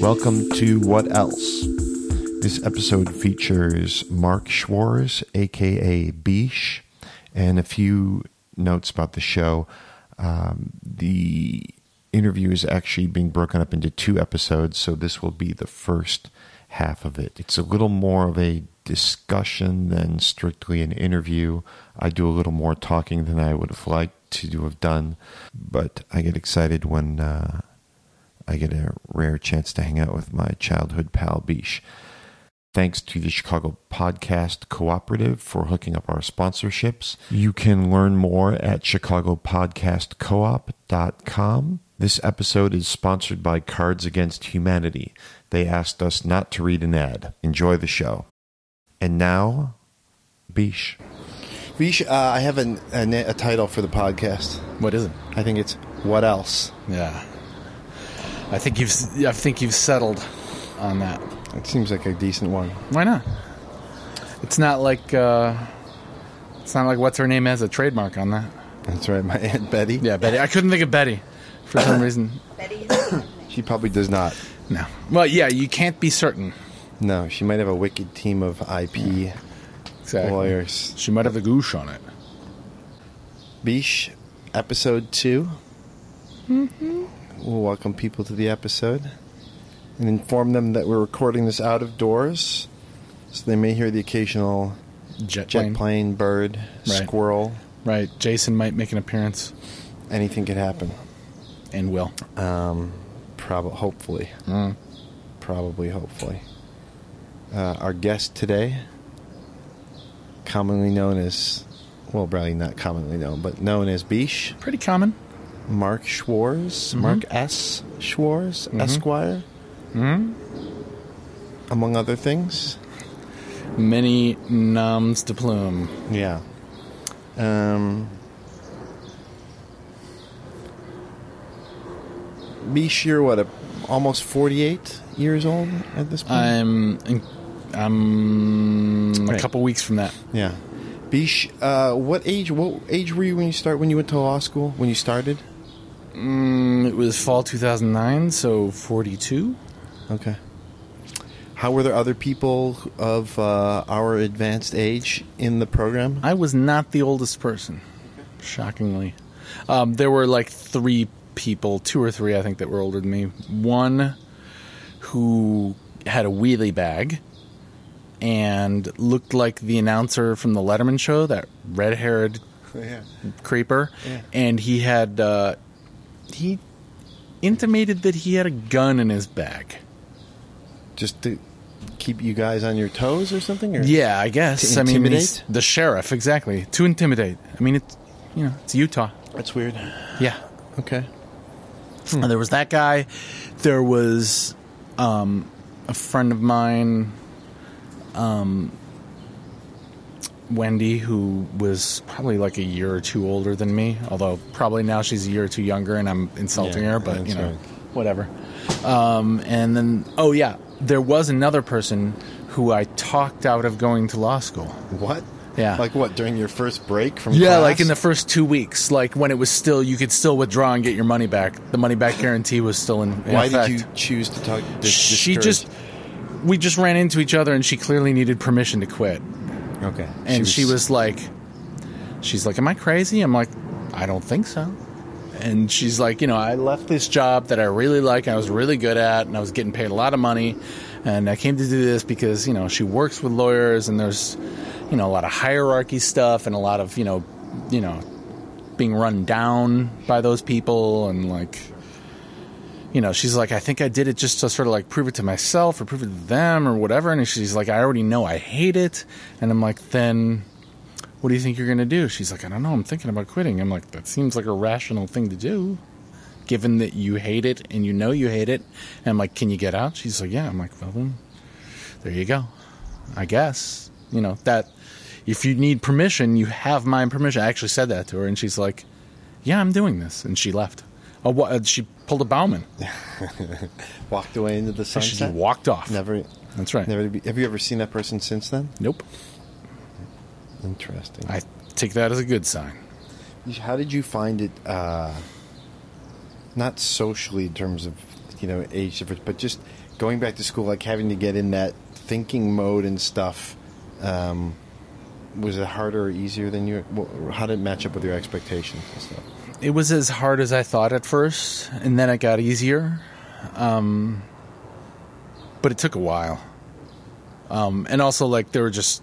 Welcome to What Else? This episode features Mark Schwarz, aka Beesh, and a few notes about the show. Um, the interview is actually being broken up into two episodes, so this will be the first half of it. It's a little more of a discussion than strictly an interview. I do a little more talking than I would have liked to have done, but I get excited when uh, I get a rare chance to hang out with my childhood pal Beesh. Thanks to the Chicago Podcast Cooperative for hooking up our sponsorships. You can learn more at chicagopodcastcoop.com. This episode is sponsored by Cards Against Humanity. They asked us not to read an ad. Enjoy the show. And now, Beesh. Vish, uh, I have an, a, a title for the podcast. What is it? I think it's What Else? Yeah. I think you've I think you've settled on that. It seems like a decent one. Why not? It's not like uh it's not like what's her name has a trademark on that. That's right, my Aunt Betty. Yeah, Betty. I couldn't think of Betty for some reason. Betty. she probably does not. No. Well, yeah, you can't be certain. No, she might have a wicked team of IP Exactly. lawyers. She might have the goosh on it. Bish, episode 2 Mm-hmm. We'll welcome people to the episode and inform them that we're recording this out of doors, so they may hear the occasional Jet, jet plane. plane, bird, Right. squirrel. Right. Jason might make an appearance Anything could happen. and will. Um, probably, hopefully, Mm. probably, hopefully. Uh, our guest today, commonly known as, well, probably not commonly known, but known as Bish, Pretty common. Mark Schwarz, Mark S. Schwarz, Esquire, hmm among other things. Many noms de plume. Yeah. Um, Bish, you're what, a, almost 48 years old at this point? I'm I'm a Right. couple weeks from that. Yeah. Bish, uh, what age? What age were you when you start? When you went to law school? When you started? Mm, it was fall 2009, so 42. Okay. How were there other people of uh, our advanced age in the program? I was not the oldest person, shockingly. Um, there were like three people, two or three, I think, that were older than me. One who had a wheelie bag and looked like the announcer from the Letterman show, that red-haired yeah. creeper, Yeah. and he had uh, he intimated that he had a gun in his bag. Just to keep you guys on your toes or something? Or? Yeah, I guess. To I mean, he's the sheriff, exactly. To intimidate. I mean, it's you know, it's Utah. That's weird. Yeah. Okay. And there was that guy. There was um, a friend of mine, um, Wendy, who was probably like a year or two older than me. Although probably now she's a year or two younger, and I'm insulting Yeah, her. But you know, right. whatever. Um, and then, oh yeah, there was another person who I talked out of going to law school. What? Yeah. Like what? During your first break from Yeah, class? like in the first two weeks, like when it was still, you could still withdraw and get your money back. The money back guarantee was still in, in Why effect. did you choose to talk? Dis- she just, we just ran into each other, and she clearly needed permission to quit. Okay, And she was, like, she's like, "Am I crazy?" I'm like, "I don't think so." And she's like, "You know, I left this job that I really like, and I was really good at, and I was getting paid a lot of money, and I came to do this because you know she works with lawyers, and there's, you know, a lot of hierarchy stuff, and a lot of you know, you know, being run down by those people, and like." You know, she's like, I think I did it just to sort of like prove it to myself or prove it to them or whatever. And she's like, I already know I hate it. And I'm like, then what do you think you're going to do? She's like, I don't know. I'm thinking about quitting. I'm like, that seems like a rational thing to do, given that you hate it and you know you hate it. And I'm like, can you get out? She's like, yeah. I'm like, well, then there you go. I guess, you know, that if you need permission, you have my permission. I actually said that to her. And she's like, yeah, I'm doing this. And she left. Oh, what? uh, She pulled a Bauman. walked away into the sun. She sunset. just walked off. Never, That's right. never. Have you ever seen that person since then? Nope. Interesting. I take that as a good sign. How did you find it? Uh, not socially in terms of you know age difference, but just going back to school, like having to get in that thinking mode and stuff. Um, was it harder or easier than you? How did it match up with your expectations and stuff? It was as hard as I thought at first, and then it got easier. Um, but it took a while. Um, and also, like, there were just,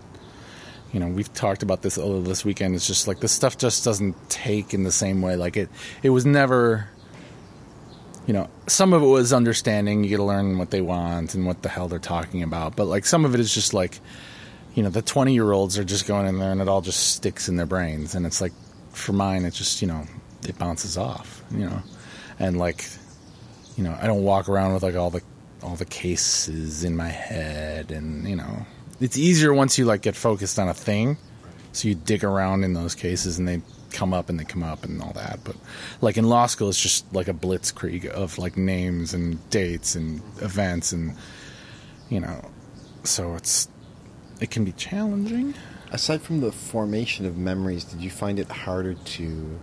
you know, we've talked about this a little this weekend. It's just like this stuff just doesn't take in the same way. Like it, it was never. You know, some of it was understanding. You got to learn what they want and what the hell they're talking about. But like, some of it is just like, you know, the twenty-year-olds are just going in there and it all just sticks in their brains. And it's like, for mine, it just you know, it bounces off. You know, and like, you know, I don't walk around with like all the all the cases in my head, and you know, it's easier once you like get focused on a thing. So you dig around in those cases, and they come up and they come up and all that. But like in law school, it's just like a blitzkrieg of like names and dates and events, and you know, so it's it can be challenging. Aside from the formation of memories, did you find it harder to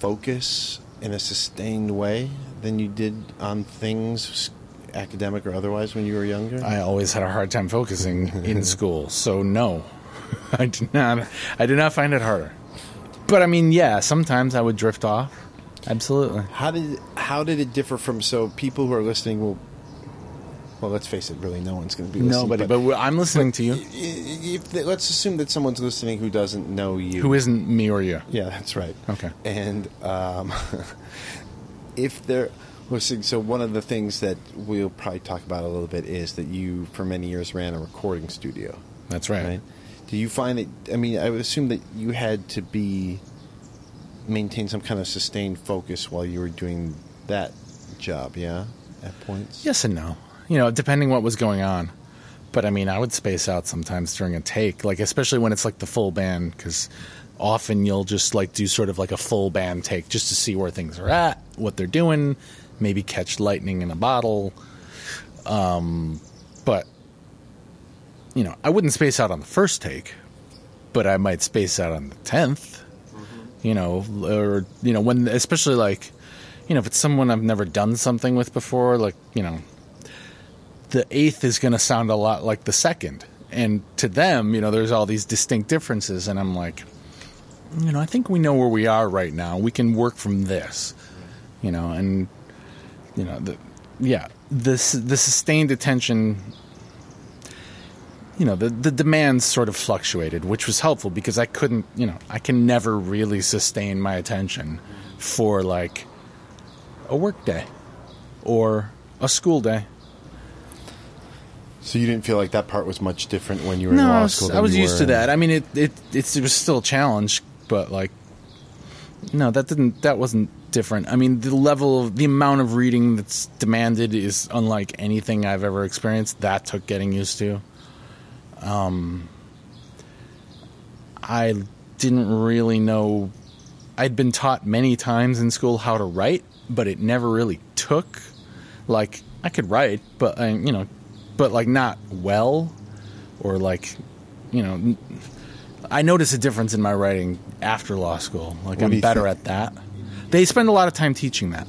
focus in a sustained way than you did on things, academic or otherwise, when you were younger? I always had a hard time focusing in school, so no, I did not. I did not find it harder. But I mean, yeah, sometimes I would drift off. Absolutely. How did how did it differ from so people who are listening will well let's face it really no one's going to be listening Nobody, but I'm listening to you. i- if let's assume that someone's listening who doesn't know you Who isn't me or you? yeah that's right Okay. and um, if they're listening so one of the things that we'll probably talk about a little bit is that you for many years ran a recording studio That's right. right? Do you find it? I mean, I would assume that you had to be maintain some kind of sustained focus while you were doing that job. Yeah, at points. Yes and no. You know, depending what was going on. But I mean, I would space out sometimes during a take, like especially when it's like the full band, because often you'll just like do sort of like a full band take just to see where things are at, what they're doing, maybe catch lightning in a bottle. Um, but you know, I wouldn't space out on the first take, but I might space out on the 10th You know, or you know, when especially like, you know, if it's someone I've never done something with before, like you know, the eighth is going to sound a lot like the second. And to them, you know, there's all these distinct differences. And I'm like, you know, I think we know where we are right now. We can work from this, you know, and, you know, the, yeah, this, the sustained attention, you know, the, the demands sort of fluctuated, which was helpful because I couldn't, you know, I can never really sustain my attention for like a work day or a school day. So you didn't feel like that part was much different when you were No, in I law school. I was used to that. I mean, it, it it's, it was still a challenge, but like, no, that didn't that wasn't different. I mean, the level of the amount of reading that's demanded is unlike anything I've ever experienced. That took getting used to. Um, I didn't really know. I'd been taught many times in school how to write, but it never really took. Like I could write, but uh, you know, but like not well, or like, you know, I notice a difference in my writing after law school. Like What I'm better think? at that. They spend a lot of time teaching that.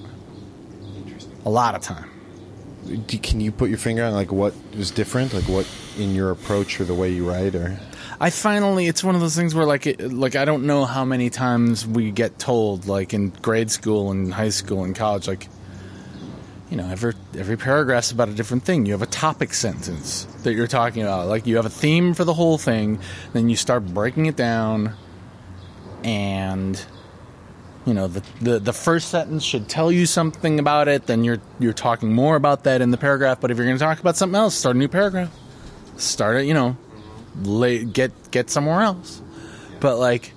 A lot of time. Can you put your finger on like what was different, like what in your approach or the way you write, or I finally, it's one of those things where like, it, like I don't know how many times we get told, like in grade school and high school and college, like, you know, every every paragraph's about a different thing. You have a topic sentence that you're talking about, like you have a theme for the whole thing, then you start breaking it down, and you know the, the the first sentence should tell you something about it. Then you're you're talking more about that in the paragraph. But if you're going to talk about something else, start a new paragraph. Start it, you know, lay, get get somewhere else. But like,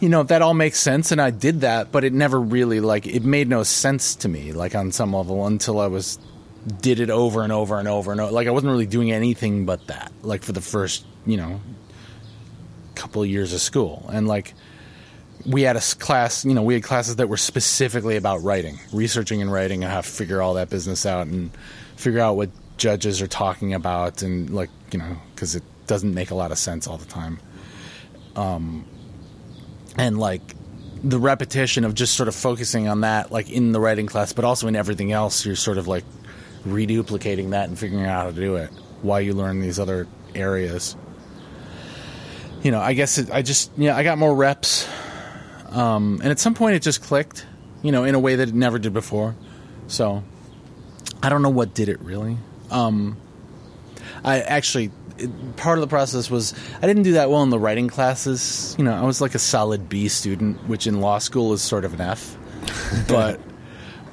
you know, that all makes sense, and I did that, but it never really like it made no sense to me, like on some level, until I was did it over and over and over and over. Like I wasn't really doing anything but that, like for the first, you know, couple of years of school, and like we had a class, you know, we had classes that were specifically about writing, researching and writing, and how to figure all that business out and figure out what judges are talking about, and like, you know, because it doesn't make a lot of sense all the time. Um, and like the repetition of just sort of focusing on that, like in the writing class, but also in everything else, you're sort of like reduplicating that and figuring out how to do it while you learn these other areas. You know, I guess it, I just yeah, I got more reps, um, and at some point it just clicked. You know, in a way that it never did before. So I don't know what did it really. Um, I actually it, part of the process was I didn't do that well in the writing classes. You know, I was like a solid B student, which in law school is sort of an F. but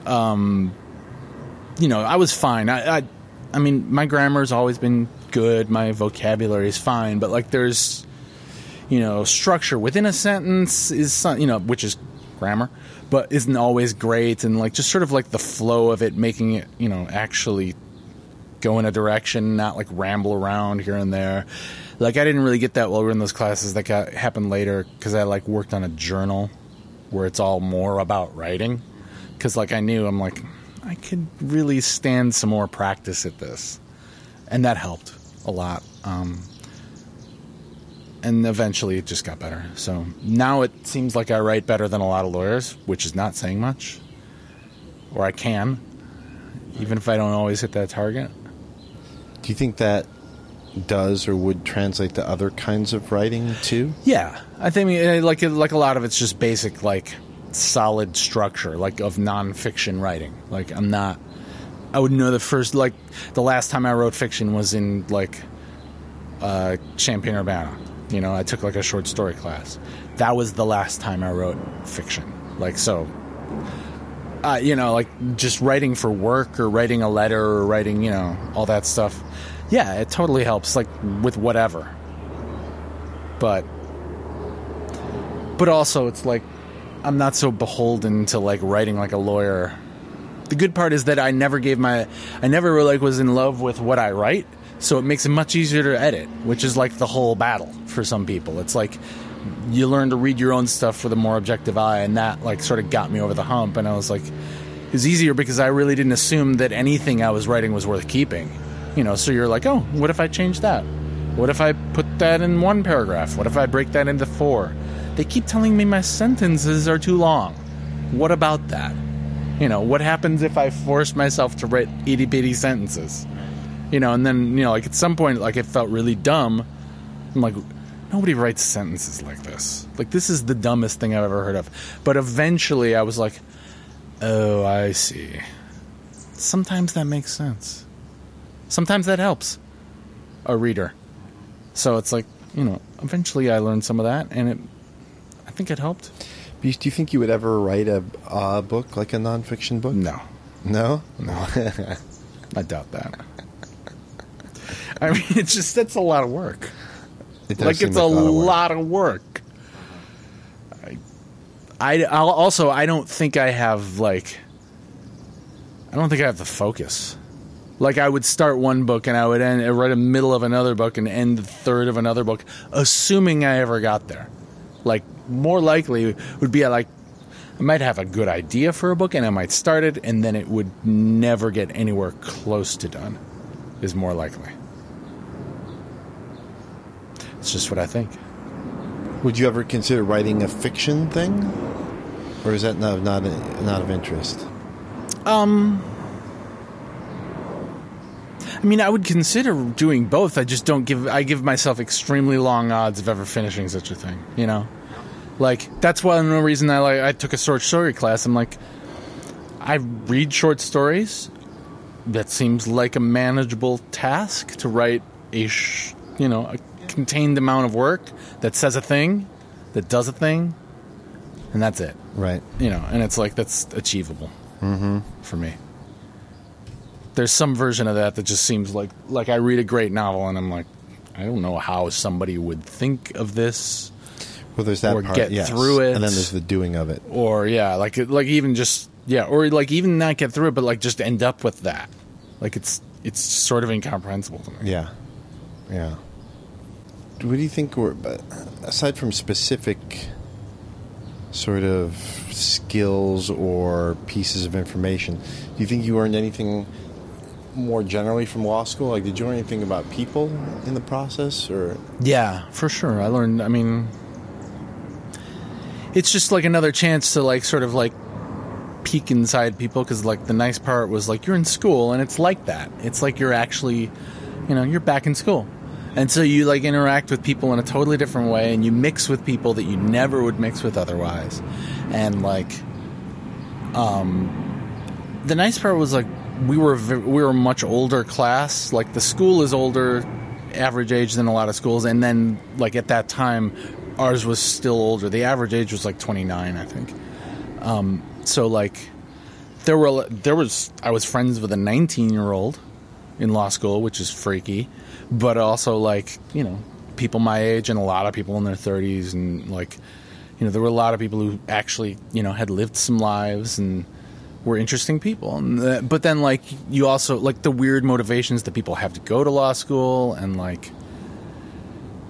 um, you know, I was fine. I, I I mean, my grammar's always been good. My vocabulary is fine, but like there's you know, structure within a sentence is some, you know, which is grammar, but isn't always great and like just sort of like the flow of it making it, you know, actually go in a direction, not like ramble around here and there. Like I didn't really get that while we were in those classes that got happened later cuz I like worked on a journal where it's all more about writing cuz like I knew I'm like I could really stand some more practice at this. And that helped a lot. Um, and eventually it just got better. So now it seems like I write better than a lot of lawyers, which is not saying much. Or I can, even if I don't always hit that target. Do you think that does or would translate to other kinds of writing too? Yeah, I think eh, like like a lot of it's just basic like solid structure like of nonfiction writing. Like I'm not. I would know the first like the last time I wrote fiction was in like uh, Champaign Urbana you know, I took like a short story class. That was the last time I wrote fiction. Like so, uh, you know, like just writing for work or writing a letter or writing, you know, all that stuff. Yeah, it totally helps. Like with whatever. But, but also it's like I'm not so beholden to like writing like a lawyer. The good part is that I never gave my, I never like was in love with what I write so it makes it much easier to edit, which is like the whole battle for some people. It's like you learn to read your own stuff with a more objective eye, and that like sort of got me over the hump. And I was like, it was easier because I really didn't assume that anything I was writing was worth keeping. You know, so you're like, oh, what if I change that? What if I put that in one paragraph? What if I break that into four? They keep telling me my sentences are too long. What about that? You know, what happens if I force myself to write itty bitty sentences? you know, and then you know, like at some point, like it felt really dumb. I'm like, nobody writes sentences like this. Like this is the dumbest thing I've ever heard of. But eventually, I was like, oh, I see. Sometimes that makes sense. Sometimes that helps a reader. So it's like, you know, eventually I learned some of that, and it, I think it helped. Beast do you think you would ever write a, a book like a nonfiction book? No, No, no, I doubt that. I mean, it's just that's a lot of work. It like it's a lot of work. lot of work. I, I I'll also I don't think I have like I don't think I have the focus. Like I would start one book and I would end uh, right in the middle of another book and end the third of another book, assuming I ever got there. Like more likely would be like I might have a good idea for a book and I might start it and then it would never get anywhere close to done. Is more likely. It's just what I think. Would you ever consider writing a fiction thing, or is that not not not of interest? Um, I mean, I would consider doing both. I just don't give. I give myself extremely long odds of ever finishing such a thing. You know, like that's one no reason I like. I took a short story class. I'm like, I read short stories. That seems like a manageable task to write a, sh- you know, a contained amount of work that says a thing, that does a thing, and that's it. Right. You know, and it's like that's achievable mm-hmm. for me. There's some version of that that just seems like like I read a great novel and I'm like, I don't know how somebody would think of this, Well, there's that Or part, get yes. through it. and then there's the doing of it. or yeah, like like even just yeah, or like even not get through it, but like just end up with that. Like it's it's sort of incomprehensible to me. Yeah, yeah. What do you think were, aside from specific sort of skills or pieces of information, do you think you learned anything more generally from law school? Like, did you learn anything about people in the process, or Yeah, for sure. I learned. I mean, it's just like another chance to like sort of like peek inside people because like the nice part was like you're in school and it's like that. It's like you're actually, you know, you're back in school. And so you like interact with people in a totally different way and you mix with people that you never would mix with otherwise. And like um the nice part was like we were we were a much older class. Like the school is older average age than a lot of schools and then like at that time ours was still older. The average age was like 29, I think. Um so like there were there was I was friends with a 19 year old in law school, which is freaky, but also like you know people my age and a lot of people in their 30s and like you know there were a lot of people who actually you know had lived some lives and were interesting people. And the, but then like you also like the weird motivations that people have to go to law school and like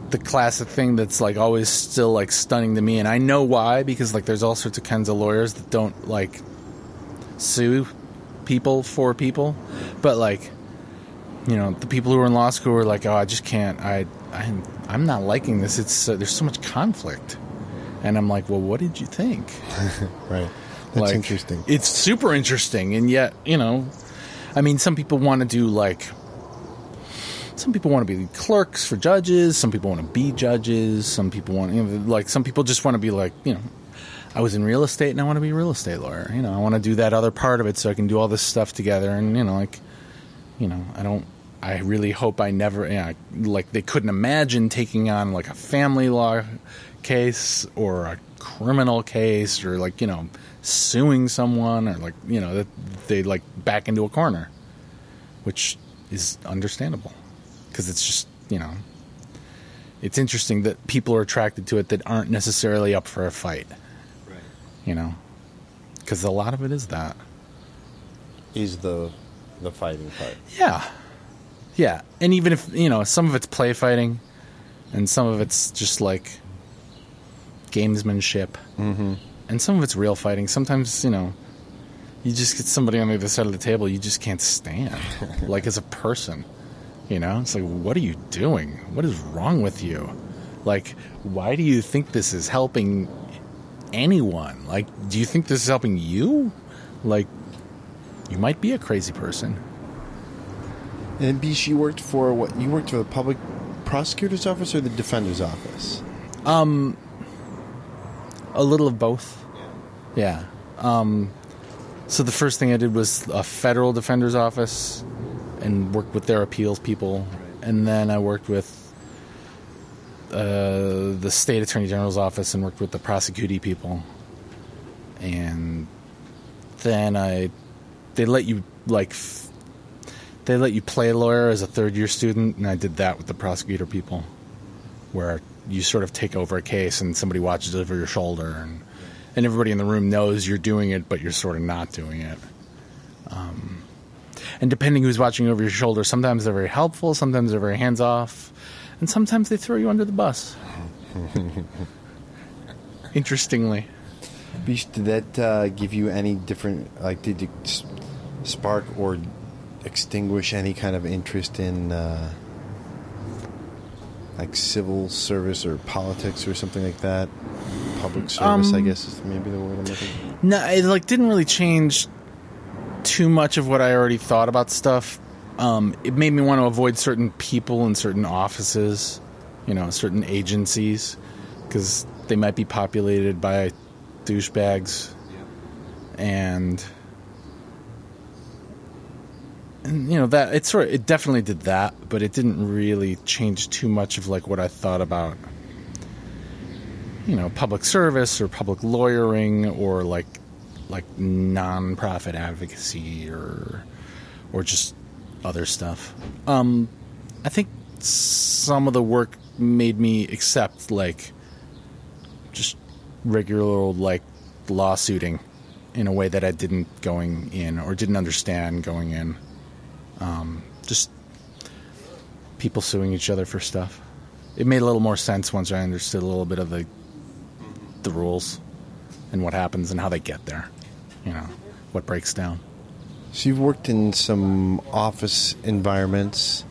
the classic thing that's like always still like stunning to me and I know why because like there's all sorts of kinds of lawyers that don't like sue people for people. But like you know the people who are in law school are like oh I just can't I I'm, I'm not liking this it's uh, there's so much conflict and I'm like well what did you think Right. That's like, interesting. It's super interesting, and yet, you know, I mean, some people want to do like. Some people want to be clerks for judges. Some people want to be judges. Some people want, you know, like, some people just want to be like, you know, I was in real estate and I want to be a real estate lawyer. You know, I want to do that other part of it so I can do all this stuff together. And, you know, like, you know, I don't, I really hope I never, you know, like, they couldn't imagine taking on like a family law case or a criminal case or like, you know, suing someone or like you know that they like back into a corner which is understandable because it's just you know it's interesting that people are attracted to it that aren't necessarily up for a fight Right. you know because a lot of it is that Is the the fighting part. yeah yeah and even if you know some of it's play fighting and some of it's just like gamesmanship Mm-hmm. and some of it's real fighting. Sometimes, you know, you just get somebody on the other side of the table you just can't stand, like as a person. You know, it's like, what are you doing? What is wrong with you? Like, why do you think this is helping anyone? Like, do you think this is helping you? Like, you might be a crazy person. And Bish, you worked for what? You worked for the public prosecutor's office or the defender's office? Um, a little of both. Yeah. Um, so the first thing I did was a federal defender's office and worked with their appeals people, and then I worked with uh, the state attorney general's office and worked with the prosecutee people, and then I they let you like f- they let you play lawyer as a third year student, and I did that with the prosecutor people, where you sort of take over a case and somebody watches over your shoulder and and everybody in the room knows you're doing it but you're sort of not doing it um, and depending who's watching over your shoulder sometimes they're very helpful sometimes they're very hands off and sometimes they throw you under the bus interestingly did that uh, give you any different? Like, did it spark or extinguish any kind of interest in uh, like civil service or politics or something like that? Public service, I Um, guess, is maybe the word I'm looking. for. No, it like didn't really change too much of what I already thought about stuff. Um, it made me want to avoid certain people and certain offices, you know, certain agencies, because they might be populated by douchebags, and you know that it sort of, it definitely did that, but it didn't really change too much of like what I thought about you know public service or public lawyering or like like nonprofit advocacy or or just other stuff. Um, I think some of the work made me accept like just regular old like lawsuiting in a way that I didn't going in or didn't understand going in. Um, just people suing each other for stuff. It made a little more sense once I understood a little bit of the the rules and what happens and how they get there. You know, what breaks down. So you've worked in some office environments.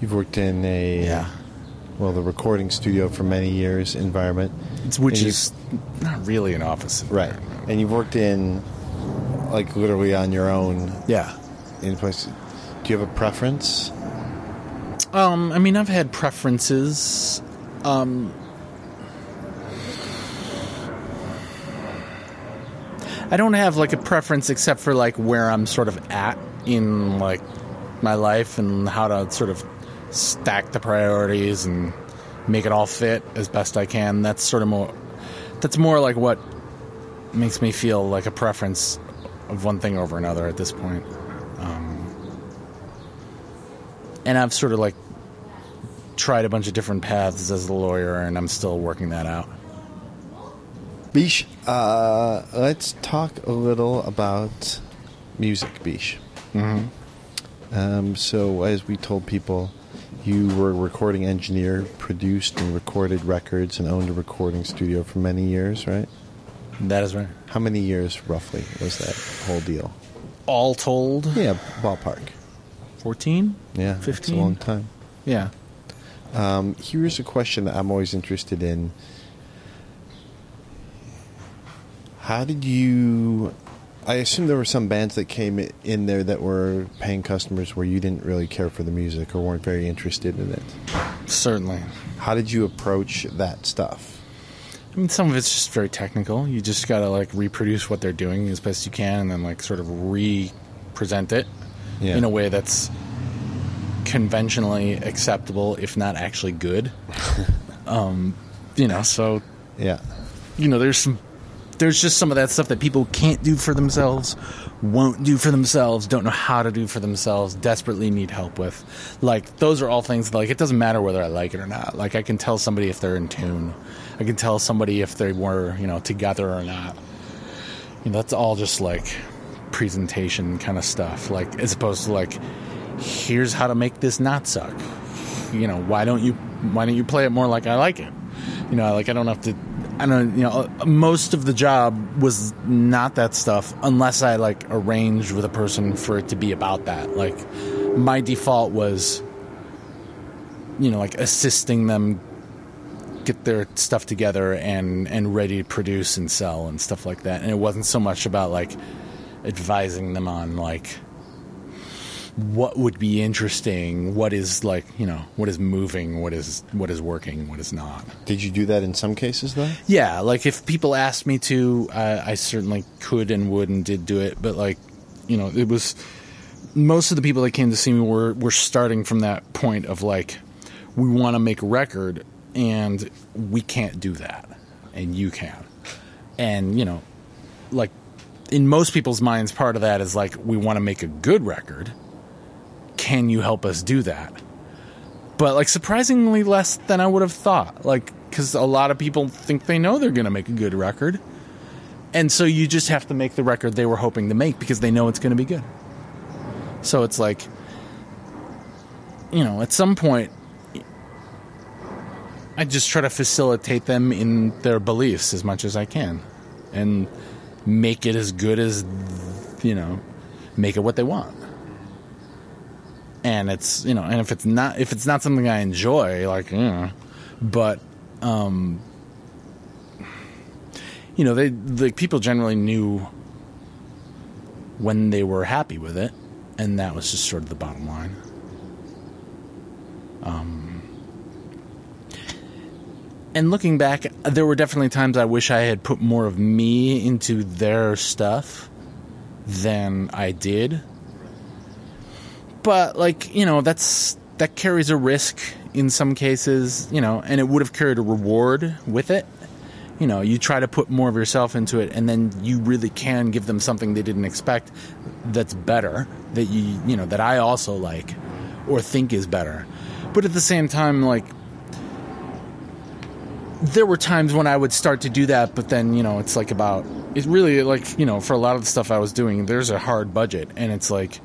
You've worked in a Yeah. well, the recording studio for many years environment. It's, which And is not really an office. Right. And you've worked in like literally on your own Yeah. in place. Do you have a preference? Um, I mean, I've had preferences. Um, I don't have like a preference except for like where I'm sort of at in like my life and how to sort of stack the priorities and make it all fit as best I can. That's sort of more. That's more like what makes me feel like a preference of one thing over another at this point. Um, and I've sort of like tried a bunch of different paths as a lawyer, and I'm still working that out. Bish, uh, let's talk a little about music, Bish. Mm-hmm. Um, so, as we told people, you were a recording engineer, produced and recorded records, and owned a recording studio for many years, right? That is right. How many years, roughly, was that whole deal? All told, Yeah, ballpark. 14? Yeah, it's a 15? long time. Yeah. Um, here's a question that I'm always interested in. How did you? I assume there were some bands that came in there that were paying customers where you didn't really care for the music or weren't very interested in it. Certainly. How did you approach that stuff? I mean, some of it's just very technical. You just gotta like reproduce what they're doing as best you can, and then like sort of re-present it Yeah. in a way that's conventionally acceptable, if not actually good. um, you know, so Yeah. you know, there's some, there's just some of that stuff that people can't do for themselves, won't do for themselves, don't know how to do for themselves, desperately need help with. Like those are all things. Like it doesn't matter whether I like it or not. Like I can tell somebody if they're in tune. I can tell somebody if they were, you know, together or not. You know, that's all just like presentation kind of stuff. Like as opposed to like, here's how to make this not suck. You know, why don't you why don't you play it more like I like it? You know, like I don't have to. I don't. You know, most of the job was not that stuff unless I like arranged with a person for it to be about that. Like my default was, you know, like assisting them get their stuff together and and ready to produce and sell and stuff like that. And it wasn't so much about like advising them on like what would be interesting, what is like, you know, what is moving, what is what is working, what is not. Did you do that in some cases though? Yeah, like if people asked me to, I, I certainly could and would and did do it. But like, you know, it was most of the people that came to see me were were starting from that point of like, we want to make a record and we can't do that, and you can, and you know, like in most people's minds, part of that is like we want to make a good record. Can you help us do that? but like surprisingly less than I would have thought. Like, because a lot of people think they know they're going to make a good record, and so you just have to make the record they were hoping to make because they know it's going to be good. So it's like, you know, at some point, I just try to facilitate them in their beliefs as much as I can, and make it as good as, you know, make it what they want. And it's you know and if it's not if it's not something i enjoy like yeah but um you know they the people generally knew when they were happy with it and that was just sort of the bottom line and looking back there were definitely times i wish i had put more of me into their stuff than i did. But like you know that's that carries a risk in some cases you know and it would have carried a reward with it. You know you try to put more of yourself into it and then you really can give them something they didn't expect that's better that you you know that i also like or think is better. But at the same time like there were times when I would start to do that, but then you know it's like about it's really like you know for a lot of the stuff I was doing, there's a hard budget, and it's like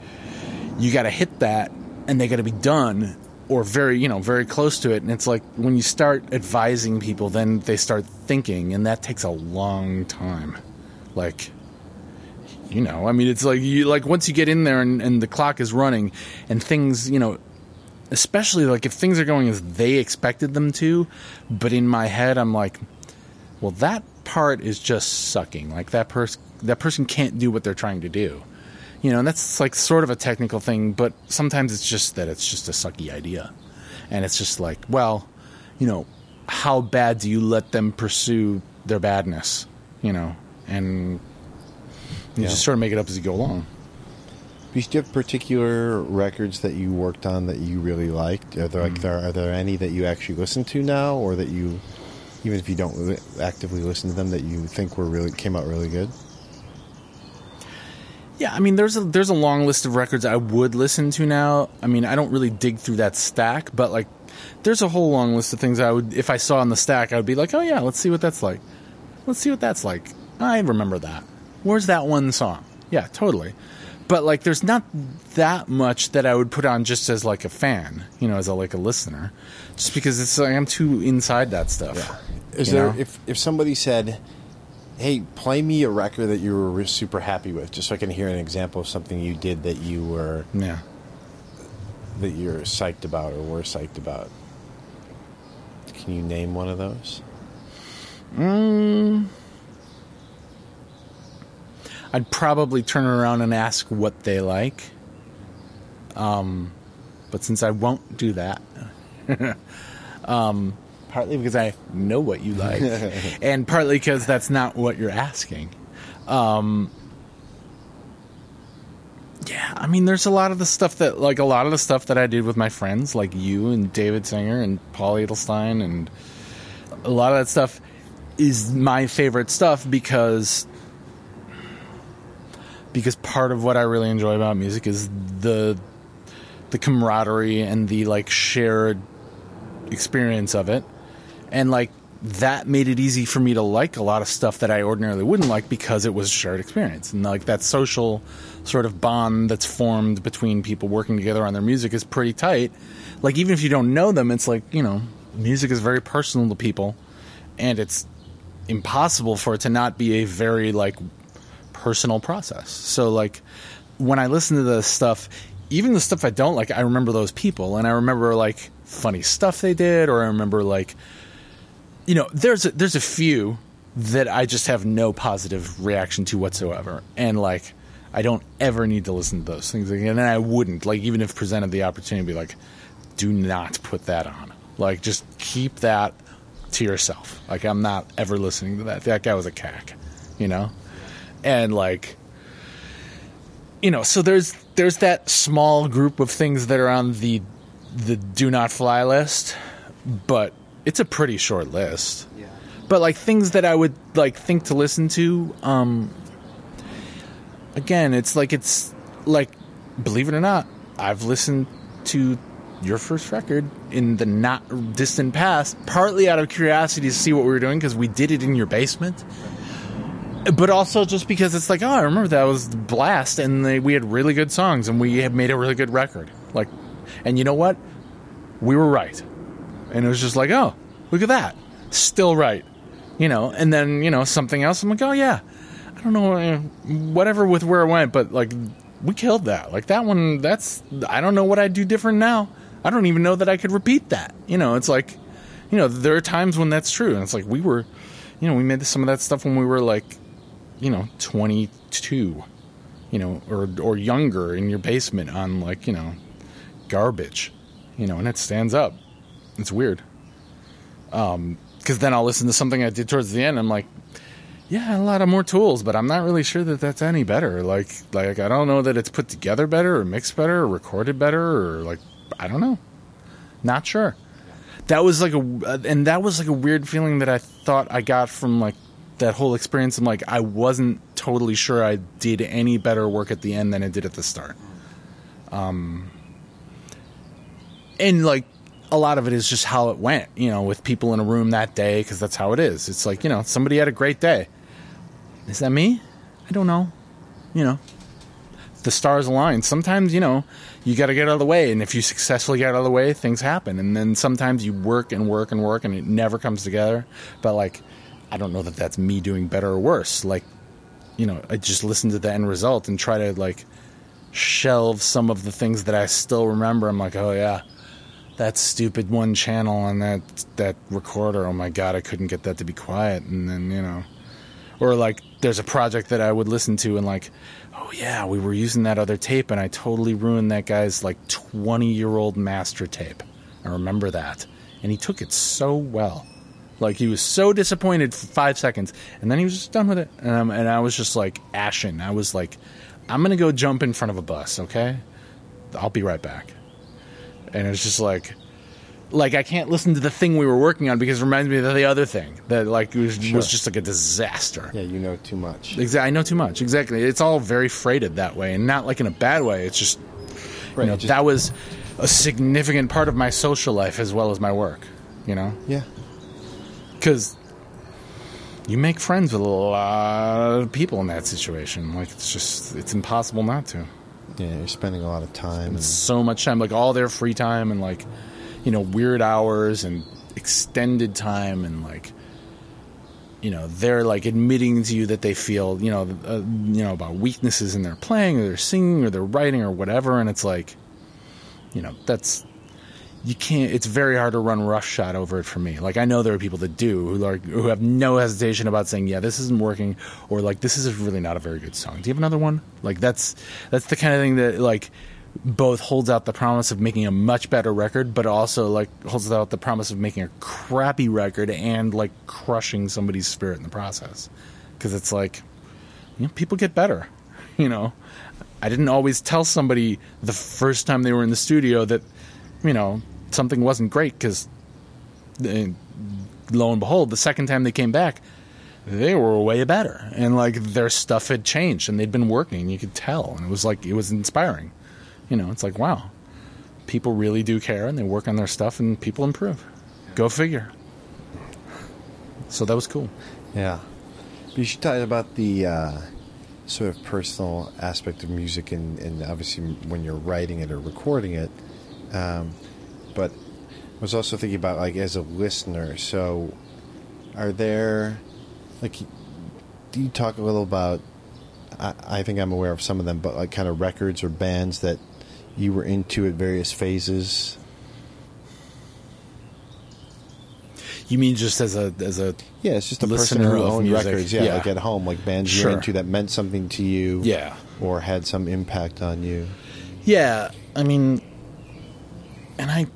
you got to hit that, and they got to be done or very you know very close to it, and it's like when you start advising people, then they start thinking, and that takes a long time, like. You know, I mean, it's like you like once you get in there and, and the clock is running, and things, you know, especially like if things are going as they expected them to but in my head i'm like well that part is just sucking. Like that person that person can't do what they're trying to do. You know, and that's like sort of a technical thing, but sometimes it's just that it's just a sucky idea. And it's just like, well, you know, how bad do you let them pursue their badness? You know, and you Yeah. just sort of make it up as you go along. Do you have particular records that you worked on that you really liked? Are there like mm. there are there any that you actually listen to now, or that you, even if you don't actively listen to them, that you think were really came out really good? Yeah, I mean, there's a there's a long list of records I would listen to now. I mean, I don't really dig through that stack, but like, there's a whole long list of things I would, if I saw in the stack, I would be like, oh yeah, let's see what that's like. Let's see what that's like. I remember that. Where's that one song? Yeah, totally. But like, there's not that much that I would put on just as like a fan, you know, as a like a listener, just because it's like I'm too inside that stuff. Yeah. Is there know? if if somebody said, "Hey, play me a record that you were super happy with," just so I can hear an example of something you did that you were Yeah. that you're psyched about or were psyched about. Can you name one of those? Mm. I'd probably turn around and ask what they like. Um, but since I won't do that, um, partly because I know what you like, and partly because that's not what you're asking. Um, yeah, I mean, there's a lot of the stuff that, like, a lot of the stuff that I did with my friends, like you and David Singer and Paul Edelstein, and a lot of that stuff is my favorite stuff because because part of what I really enjoy about music is the the camaraderie and the like shared experience of it. And like that made it easy for me to like a lot of stuff that I ordinarily wouldn't like because it was a shared experience. And like that social sort of bond that's formed between people working together on their music is pretty tight. Like even if you don't know them, it's like, you know, music is very personal to people and it's impossible for it to not be a very like personal process. So like when I listen to the stuff, even the stuff I don't like, I remember those people and I remember like funny stuff they did or I remember like you know, there's a, there's a few that I just have no positive reaction to whatsoever. And like I don't ever need to listen to those things again and I wouldn't like even if presented the opportunity be like do not put that on. Like just keep that to yourself. Like I'm not ever listening to that. That guy was a cack, you know? And like you know, so there's there's that small group of things that are on the the do not fly list, but it's a pretty short list. Yeah. But like things that I would like think to listen to, um again, it's like it's like believe it or not, I've listened to your first record in the not distant past, partly out of curiosity to see what we were doing because we did it in your basement. But also just because it's like, oh, I remember that was blast, and they, we had really good songs, and we had made a really good record. Like, and you know what? We were right, and it was just like, oh, look at that, still right, you know. And then you know something else, I'm like, oh yeah, I don't know, eh, whatever with where it went, but like we killed that. Like that one, that's I don't know what I'd do different now. I don't even know that I could repeat that. You know, it's like, you know, there are times when that's true, and it's like we were, you know, we made some of that stuff when we were like, you know, 22, you know, or or younger in your basement on like you know, garbage, you know, and it stands up. It's weird. Um, because then I'll listen to something I did towards the end. I'm like, yeah, a lot of more tools, but I'm not really sure that that's any better. Like, like I don't know that it's put together better or mixed better or recorded better or like I don't know. Not sure. That was like a and that was like a weird feeling that I thought I got from like that whole experience. I'm like I wasn't totally sure I did any better work at the end than I did at the start. Um, and like a lot of it is just how it went, you know, with people in a room that day because that's how it is. It's like you know somebody had a great day. Is that me? I don't know. You know, the stars align. Sometimes, you know, you got to get out of the way. And if you successfully get out of the way, things happen. And then sometimes you work and work and work and it never comes together. But, like, I don't know that that's me doing better or worse. Like, you know, I just listen to the end result and try to, like, shelve some of the things that I still remember. I'm like, oh, yeah. That stupid one channel on that that recorder. Oh my god, I couldn't get that to be quiet. And then you know, or like there's a project that I would listen to and like, oh yeah, we were using that other tape and I totally ruined that guy's like 20 year old master tape. I remember that, and he took it so well. Like he was so disappointed for five seconds, and then he was just done with it. And, um, and I was just like ashen. I was like, I'm gonna go jump in front of a bus, okay? I'll be right back. And it's just like, like I can't listen to the thing we were working on because it reminds me of the other thing that like was, Sure. was just like a disaster. Yeah, you know too much. Exactly, I know too much. Exactly, it's all very freighted that way, and not like in a bad way. It's just Right. you know just- that was a significant part of my social life as well as my work. You know, yeah. Because you make friends with a lot of people in that situation. Like it's just it's impossible not to. Yeah, you're spending a lot of time. And, So much time, like all their free time, and like you know weird hours and extended time, and like you know they're like admitting to you that they feel you know uh, you know about weaknesses in their playing or their singing or their writing or whatever, and it's like you know that's you can't it's very hard to run roughshod over it for me. Like i know there are people that do who are who have no hesitation about saying yeah this isn't working or like this is really not a very good song. Do you have another one? Like that's that's the kind of thing that like both holds out the promise of making a much better record but also like holds out the promise of making a crappy record and like crushing somebody's spirit in the process. Because it's like you know people get better you know? I didn't always tell somebody the first time they were in the studio that you know something wasn't great because lo and behold the second time they came back they were way better. And like their stuff had changed and they'd been working you could tell. And it was like it was inspiring. You know it's like wow people really do care and they work on their stuff and people improve. Go figure. So that was cool. Yeah. But you should talk about the uh, sort of personal aspect of music and, and obviously when you're writing it or recording it. Um, but I was also thinking about like as a listener. So, are there like do you talk a little about? I, I think I'm aware of some of them, but like kind of records or bands that you were into at various phases. you mean just as a as a Yeah, it's just a person who owned music, records. Yeah, yeah. like at home, like bands Sure. you're into that meant something to you. Yeah. or had some impact on you. Yeah, I mean, and I,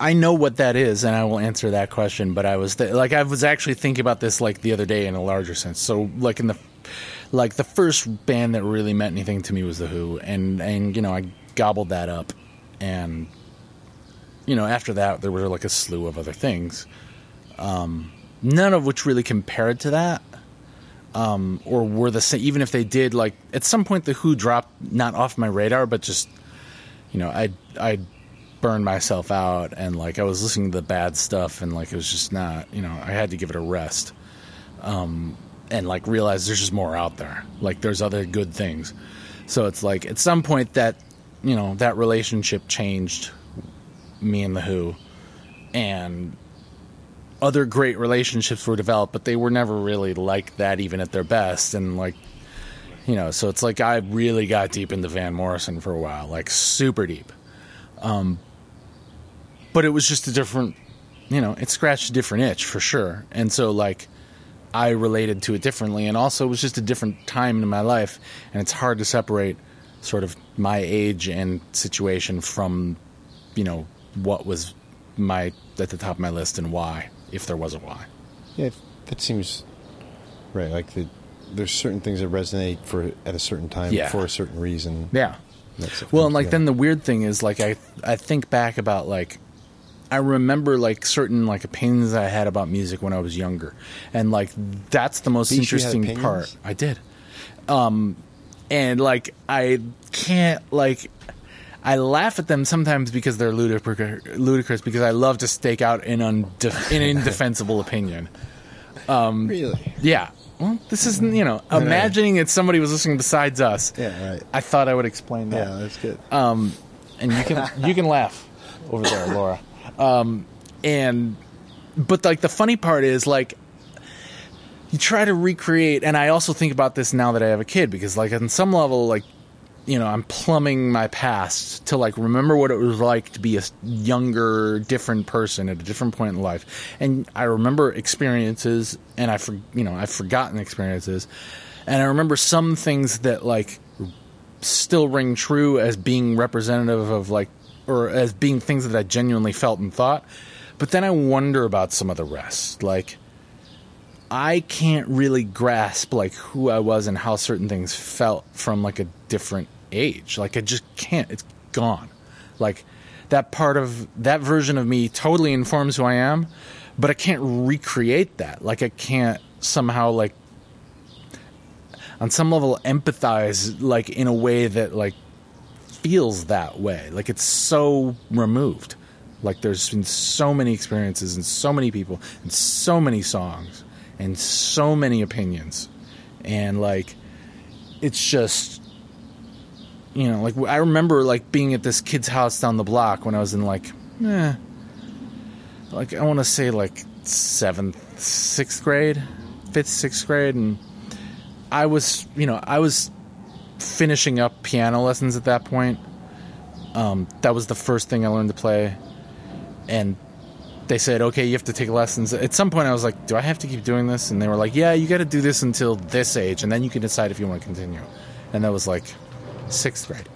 I know what that is, and I will answer that question. But I was th- like, I was actually thinking about this like the other day in a larger sense. So, like in the, like the first band that really meant anything to me was the Who, and and you know I gobbled that up, and you know after that there were like a slew of other things, um, none of which really compared to that or were the same. Even if they did, like at some point, the Who dropped not off my radar, but just you know, I I burned myself out, and like I was listening to the bad stuff, and like it was just not, you know, I had to give it a rest, um, and like realize there's just more out there. Like there's other good things. So it's like at some point that you know that relationship changed me and the Who, and other great relationships were developed, but they were never really like that, even at their best. And like, you know, so it's like I really got deep into Van Morrison for a while, like super deep. Um, but it was just a different, you know, it scratched a different itch for sure. And so like, I related to it differently, and also it was just a different time in my life, and it's hard to separate sort of my age and situation from, you know, what was my at the top of my list and why, if there was a why. Yeah, that seems right. Like the, there's certain things that resonate for at a certain time Yeah. for a certain reason. Yeah. Well, and like together. then the weird thing is like I I think back about like I remember like certain like opinions I had about music when I was younger, and like that's the most interesting part. I did, um, and like I can't like. I laugh at them sometimes because they're ludicrous, ludicrous because I love to stake out an, unde- an indefensible opinion. really, Yeah. Well, this isn't, you know, imagining that somebody was listening besides us. Yeah, right. I thought I would explain that. yeah, that's good. Um, and you can you can laugh over there, Laura. Um, and but like the funny part is like you try to recreate, and I also think about this now that I have a kid because like on some level, like you know, I'm plumbing my past to like remember what it was like to be a younger, different person at a different point in life. And I remember experiences and I for, you know, I've forgotten experiences. And I remember some things that like still ring true as being representative of like or as being things that I genuinely felt and thought. But then I wonder about some of the rest. Like I can't really grasp like who I was and how certain things felt from like a different age. Like I just can't. It's gone. Like that part of that version of me totally informs who I am, but I can't recreate that. Like I can't somehow like on some level empathize like in a way that like feels that way. Like it's so removed. Like there's been so many experiences and so many people and so many songs and so many opinions. And like it's just you know, like I remember like being at this kid's house down the block when I was in like eh, like I want to say like 7th, 6th grade, 5th, 6th grade and I was, you know, I was finishing up piano lessons at that point. Um, that was the first thing I learned to play. And they said, okay, you have to take lessons. At some point, I was like, do I have to keep doing this? And they were like, yeah, you got to do this until this age, and then you can decide if you want to continue. And that was like sixth grade.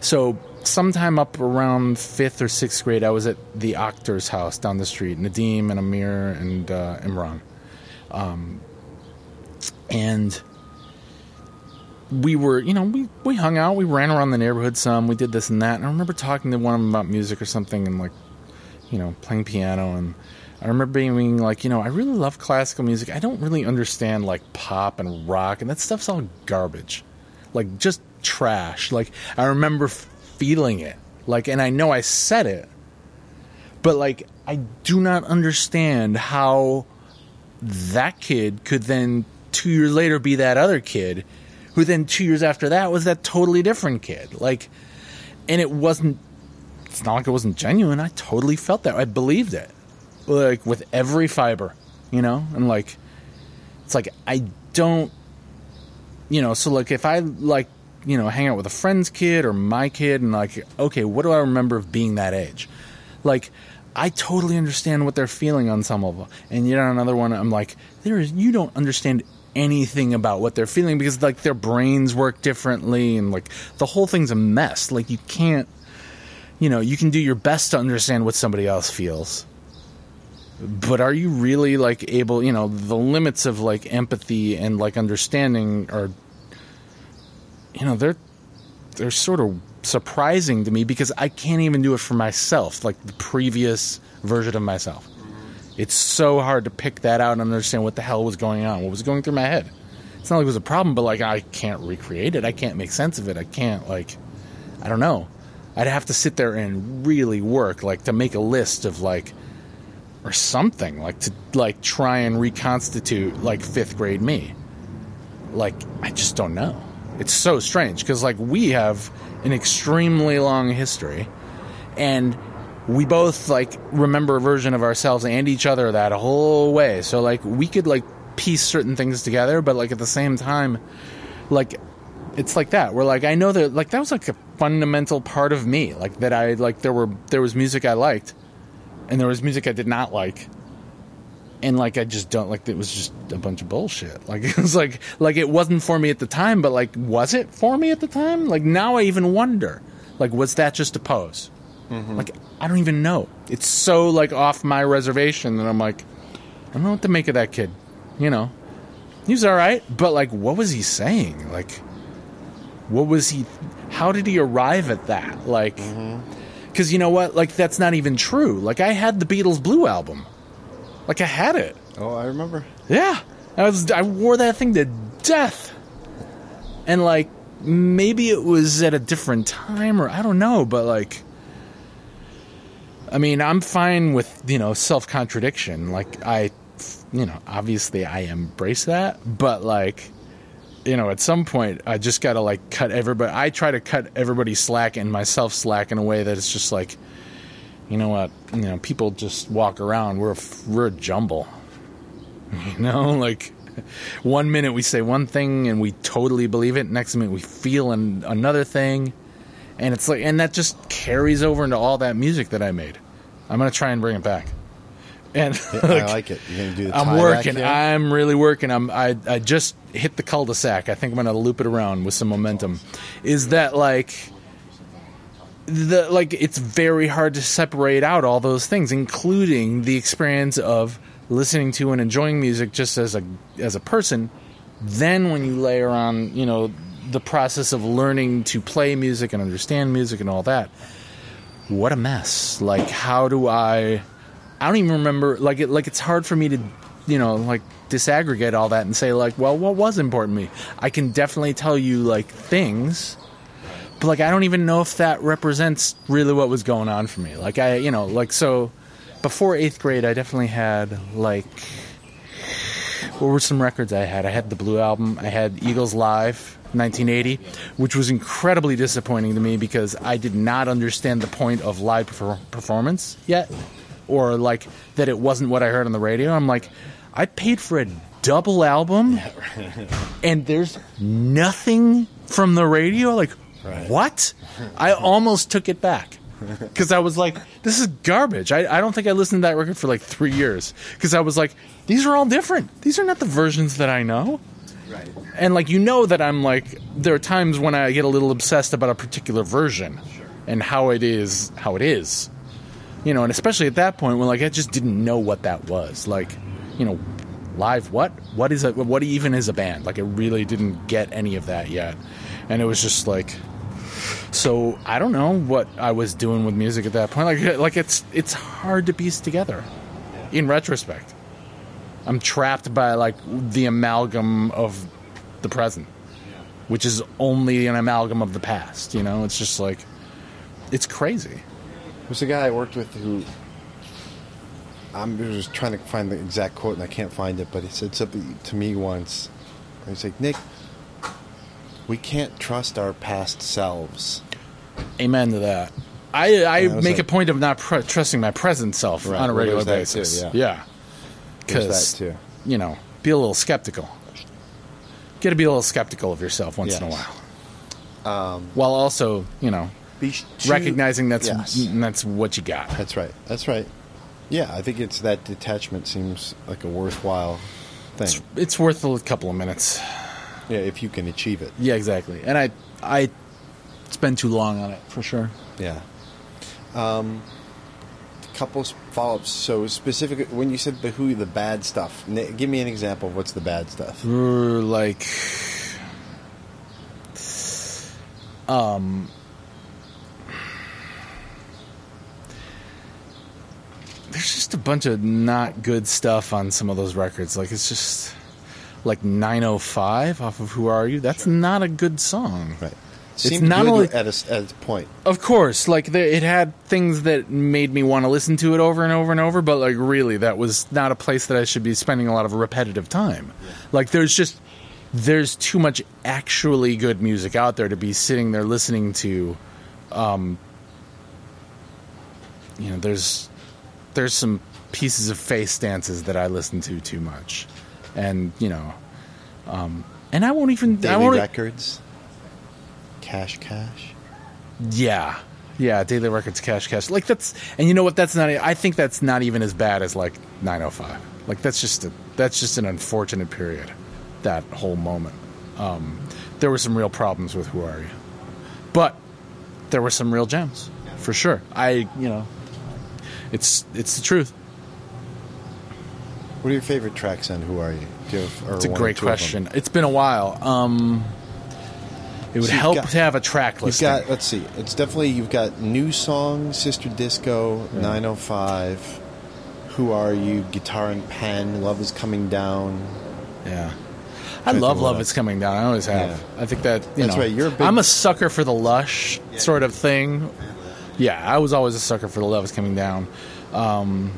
So, sometime up around fifth or sixth grade, I was at the Octor's house down the street, Nadim and Amir and uh, Imran. Um, and we were, you know, we, we hung out, we ran around the neighborhood some, we did this and that. And I remember talking to one of them about music or something and like, you know, playing piano. And I remember being like, you know, I really love classical music. I don't really understand like pop and rock, and that stuff's all garbage. Like just trash. Like I remember feeling it. Like, and I know I said it, but like I do not understand how that kid could then two years later be that other kid who then two years after that was that totally different kid. Like, and it wasn't, it's not like it wasn't genuine. I totally felt that. I believed it. Like, with every fiber, you know? And like, it's like, I don't, you know, so like if I like, you know, hang out with a friend's kid or my kid and like, okay, what do I remember of being that age? Like, I totally understand what they're feeling on some level. And yet on another one, I'm like, there is, you don't understand anything about what they're feeling because like their brains work differently and like the whole thing's a mess. Like you can't you know, you can do your best to understand what somebody else feels. But are you really like able, you know, the limits of like empathy and like understanding are you know, they're they're sort of surprising to me because I can't even do it for myself, like the previous version of myself. It's so hard to pick that out and understand what the hell was going on, what was going through my head. It's not like it was a problem, but like I can't recreate it. I can't make sense of it. I can't like I don't know. I'd have to sit there and really work like to make a list of like or something like to like try and reconstitute like 5th grade me. Like I just don't know. It's so strange because like we have an extremely long history and we both like remember a version of ourselves and each other that whole way. So like we could like piece certain things together, but like at the same time, like it's like that. We're like I know that like that was like a fundamental part of me. Like that I like there were there was music I liked, and there was music I did not like. And like I just don't like it was just a bunch of bullshit. Like it was like like it wasn't for me at the time, but like was it for me at the time? Like now I even wonder. Like was that just a pose? Mm-hmm. Like I don't even know. It's so like off my reservation that I'm like, I don't know what to make of that kid. You know, he was all right, but like, what was he saying? Like, what was he? How did he arrive at that? Like, because mm-hmm. you know what? Like, that's not even true. Like, I had the Beatles Blue album. Like, I had it. Oh, I remember. Yeah, I was. I wore that thing to death. And like, maybe it was at a different time, or I don't know, but like I mean, I'm fine with, you know, self contradiction. Like, I, you know, obviously I embrace that, but like, you know, at some point I just got to like cut everybody. I try to cut everybody slack and myself slack in a way that it's just like, you know what, you know, people just walk around. We're a, we're a jumble, you know, like, one minute we say one thing and we totally believe it. Next minute we feel an, another thing, and it's like, and that just carries over into all that music that I made. I'm gonna try and bring it back. And I like it. You're gonna do the I'm working. I'm really working. I'm. I. I just hit the cul-de-sac. I think I'm gonna loop it around with some momentum. Is that like the like? It's very hard to separate out all those things, including the experience of listening to and enjoying music just as a as a person. Then when you layer on, you know, the process of learning to play music and understand music and all that, what a mess. Like, how do I? I don't even remember. Like, it, like it's hard for me to, you know, like disaggregate all that and say like, well, what was important to me? I can definitely tell you like things, but like I don't even know if that represents really what was going on for me. Like I, you know, like so. Before eighth grade, I definitely had like what were some records I had? I had the Blue Album. I had Eagles Live 1980, which was incredibly disappointing to me because I did not understand the point of live perfor- performance yet, or like that it wasn't what I heard on the radio. I'm like, I paid for a double album, and there's nothing from the radio. Like, what? I almost took it back because I was like, this is garbage. I, I don't think I listened to that record for like three years because I was like, these are all different. These are not the versions that I know. Right. And like, you know that I'm like, there are times when I get a little obsessed about a particular version and how it is, how it is. You know, and especially at that point when like I just didn't know what that was. Like, you know, live what? What is a What even is a band? Like, I really didn't get any of that yet. And it was just like, so I don't know what I was doing with music at that point. Like, like it's it's hard to piece together in retrospect. I'm trapped by like the amalgam of the present, which is only an amalgam of the past. You know, it's just like it's crazy. There's a guy I worked with who I'm just trying to find the exact quote and I can't find it, but he said something to me once. He's like, Nick, we can't trust our past selves. Amen to that. I I make like- a point of not pre- trusting my present self Right, on a regular that too, basis. yeah. yeah, because that too. you know, be a little skeptical. Got to be a little skeptical of yourself once in a while, um, while also you know Be sh- recognizing that's Yes. that's what you got. That's right. That's right. Yeah, I think it's that detachment seems like a worthwhile thing. It's, it's worth a couple of minutes. Yeah, if you can achieve it. Yeah, exactly. And I I spend too long on it for sure. Yeah. Um, couple follow ups. So specifically, when you said the who, the bad stuff, give me an example of what's the bad stuff. Like um there's just a bunch of not good stuff on some of those records like it's just like 905 off of who are you that's not a good song Right. It's not only- at a, at a point. of course like there, it had things that made me want to listen to it over and over and over but like really that was not a place that i should be spending a lot of repetitive time like there's just there's too much actually good music out there to be sitting there listening to um you know there's there's some pieces of face dances that i listen to too much and you know um and i won't even i won't records. Cache, cache. Yeah. Yeah, Daily Records Cache Cache. Like that's and you know what that's not I think that's not even as bad as like 905. Like that's just a that's just an unfortunate period. That whole moment. Um there were some real problems with Who Are You. But there were some real gems for sure. I, you know, it's it's the truth. What are your favorite tracks on Who Are You? You have, It's a great two of them? question. It's been a while. Um it would So help got- to have a track You've got, let's see, it's definitely, you've got New Song, Sister Disco, 905, Who Are You, Guitar and Pen, Love is Coming Down. Yeah. I love Love Is Coming Down. I always have. Yeah. I think that, you That's know. right, you're a big- I'm a sucker for the lush sort of thing. Yeah, I was always a sucker for the Love Is Coming Down. Um,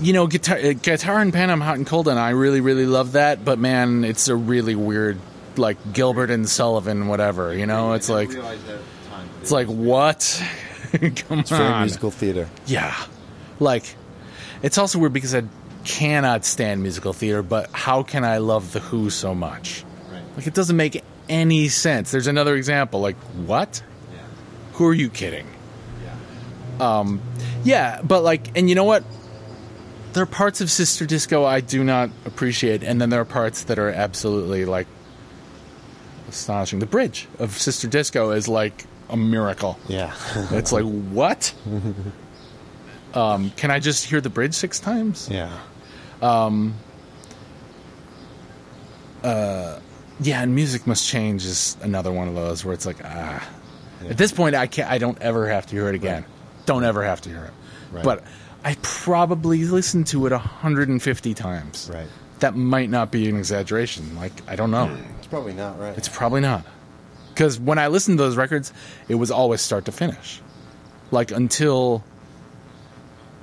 you know, guitar, uh, guitar and pen. I'm hot and cold, and I really, really love that. But man, it's a really weird, like Gilbert and Sullivan, whatever. You know, it's like, it's like what? Come It's very on. musical theater. Yeah. Like, it's also weird because I cannot stand musical theater, but how can I love The Who so much? Right. Like, it doesn't make any sense. There's another example. Like, what? Yeah. Who are you kidding? Yeah. Um, Yeah, but like, and you know what? There are parts of Sister Disco I do not appreciate, and then there are parts that are absolutely like astonishing. The bridge of Sister Disco is like a miracle. Yeah. It's like what? um, can I just hear the bridge six times? yeah. Yeah, and music must change is another one of those where it's like ah. At this point, I can't. I don't ever have to hear it again. Don't ever have to hear it. Right. But I probably listened to it 150 times. Right. That might not be an exaggeration. Like I don't know. Probably not right. It's probably not. Because when I listened to those records, it was always start to finish, like until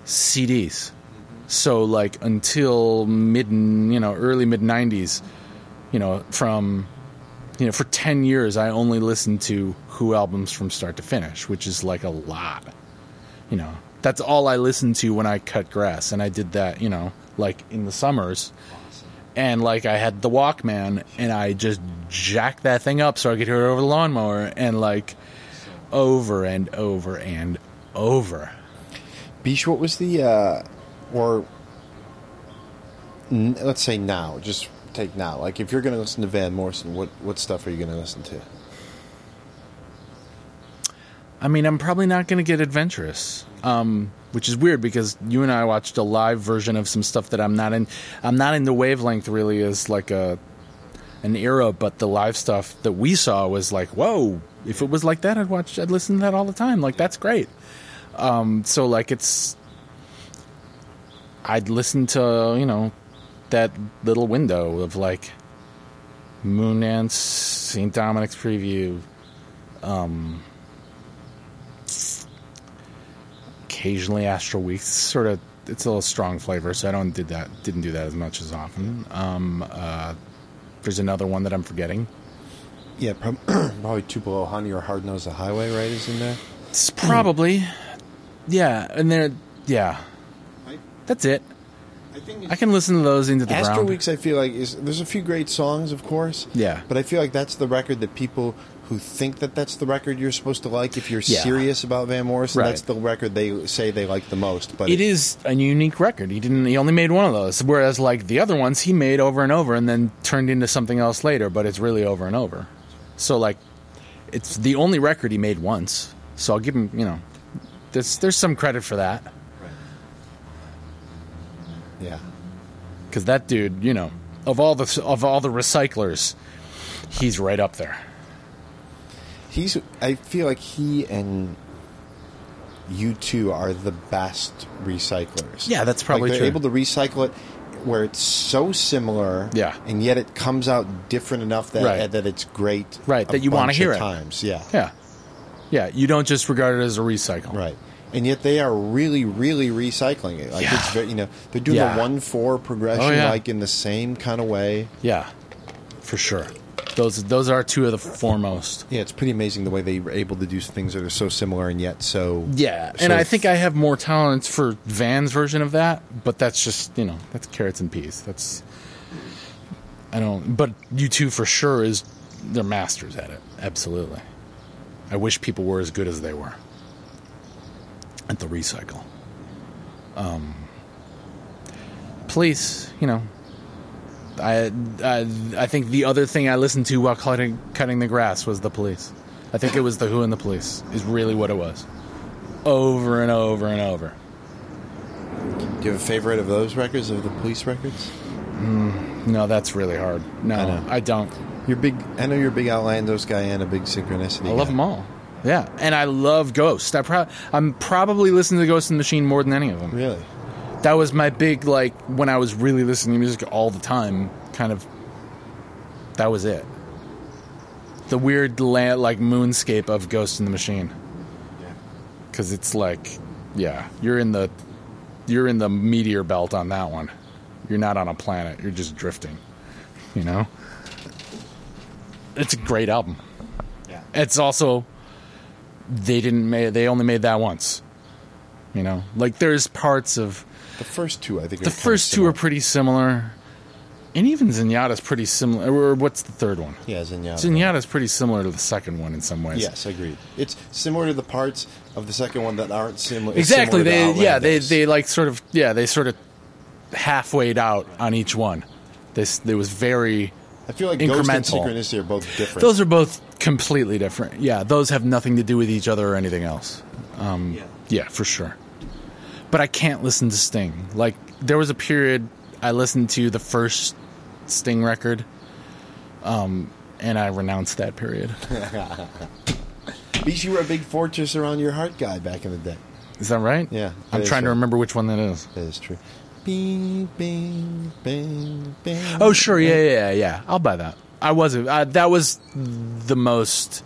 CDs. So like until mid, you know, early mid '90s, you know, from you know, for 10 years, I only listened to Who albums from start to finish, which is like a lot. You know, that's all I listened to when I cut grass. And I did that, you know, like in the summers. And like I had the Walkman and I just jacked that thing up so I could hear it over the lawnmower and like over and over and over. Beach, what was the, uh, or n- let's say now, just take now. Like if you're going to listen to Van Morrison, what, what stuff are you going to listen to? I mean, I'm probably not going to get adventurous, um, which is weird because you and I watched a live version of some stuff that I'm not in. I'm not in the wavelength really as like a an era, but the live stuff that we saw was like, whoa! If it was like that, I'd watch, I'd listen to that all the time. Like that's great. Um, so like it's, I'd listen to you know that little window of like Moondance, St. Dominic's preview, occasionally Astral Weeks. Sort of, it's a little strong flavor, so I don't did that. Didn't do that as much as often. Um, uh, there's another one that I'm forgetting. Yeah, prob- probably Tupelo Honey or Hard Nose the Highway, right, is in there? It's probably, yeah, and there, yeah, I, that's it. I think I can listen to those into the Astro ground. Weeks, I feel like is there's a few great songs, of course. Yeah. but I feel like that's the record that people who think that that's the record you're supposed to like, if you're Yeah. serious about Van Morrison, Right. that's the record they say they like the most. But it is a unique record. He didn't. He only made one of those. Whereas like the other ones, he made over and over, and then turned into something else later. But it's really over and over. So like, it's the only record he made once. So I'll give him. You know, there's there's some credit for that yeah, because that dude, you know, of all the of all the recyclers, he's right up there. He's. I feel like he and U2 are the best recyclers. Yeah, that's probably like they're true. able to recycle it where it's so similar. Yeah. and yet it comes out different enough that Right. that it's great. Right, a that you wanna hear of it. Times, yeah. Yeah, yeah. You don't just regard it as a recycle. Right. And yet they are really, really recycling it. Like Yeah. it's very, you know, they're doing Yeah. the one four progression Oh, yeah. like in the same kind of way. Yeah, for sure. Those those are two of the foremost. Yeah, it's pretty amazing the way they were able to do things that are so similar and yet so. Yeah, so and I think I have more tolerance for Van's version of that, but that's just you know that's carrots and peas. That's I don't. But U2 for sure is they're masters at it. Absolutely. I wish people were as good as they were at the recycle. Um, police, you know. I, I I think the other thing I listened to while cutting cutting the grass was the police. I think it was the Who and the Police is really what it was, over and over and over. Do you have a favorite of those records, of the police records? Hmm, no, that's really hard. No, I. I, don't. You're big. I know you're a big Outlandos guy and a big Synchronicity. I love guy. them all. Yeah, and I love Ghost. I pro- I'm probably listening to Ghost in the Machine more than any of them. Really? That was my big like when I was really listening to music all the time. Kind of. That was it. The weird la- like moonscape of Ghost in the Machine. Yeah. because it's like yeah you're in the you're in the meteor belt on that one you're not on a planet you're just drifting you know it's a great album Yeah. it's also they didn't make they only made that once You know, like there's parts of The first two, I think, the are first two are pretty similar, and even Zenyatta's pretty similar. Or what's the third one? Yeah, Zenyatta. Zenyatta's pretty similar to the second one in some ways. Yes, I agreed. It's similar to the parts of the second one that aren't similar. exactly. similar They to yeah they they like sort of yeah they sort of halfwayed out on each one. This there was very I feel like Ghost and incremental. Synchronicity are both different. Those are both completely different. Yeah, those have nothing to do with each other or anything else. Um, yeah. for sure. But I can't listen to Sting. Like there was a period I listened to the first Sting record, um, and I renounced that period. At least you were a big fortress around your heart guy back in the day. Is that right? Yeah, I'm that is trying to remember which one that is. That is true. Bing, bing, bing, bing. Oh, sure. Yeah, yeah, yeah. yeah. I'll buy that. I wasn't. Uh, that was the most.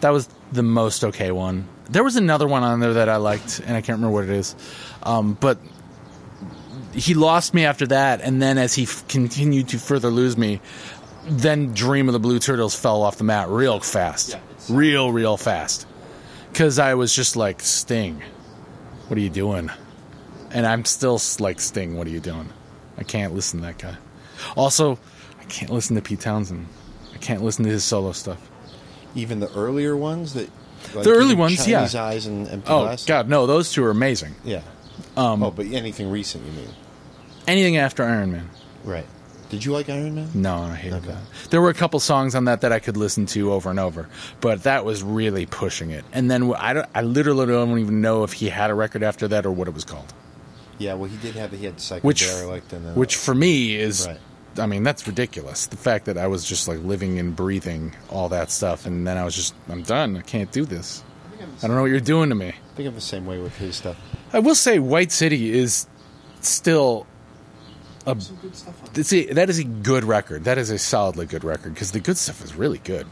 That was the most okay one. There was another one on there that I liked, and I can't remember what it is. Um, but he lost me after that, and then as he f- continued to further lose me, then Dream of the Blue Turtles fell off the mat real fast, real, real fast. Because I was just like Sting, what are you doing? And I'm still like Sting. What are you doing? I can't listen to that guy. Also, I can't listen to Pete Townshend. I can't listen to his solo stuff. Even the earlier ones that. Like The early ones, yeah. Eyes and Empty Oh. God, no! Those two are amazing. Yeah. Um, oh, but anything recent, you mean? Anything after Iron Man? Right. Did you like Iron Man? No, I hated Okay. that. There were a couple songs on that that I could listen to over and over, but that was really pushing it. And then I, don't, I literally don't even know if he had a record after that or what it was called. Yeah, well, he did have. He had Psycho Which, and then. which for me is, Right. I mean, that's ridiculous. The fact that I was just like living and breathing all that stuff, and then I was just, I'm done. I can't do this. I don't know what you're doing to me. I think I'm the same way with his stuff. I will say, White City is still a. Good stuff on It's a, that is a good record. That is a solidly good record because the good stuff is really good.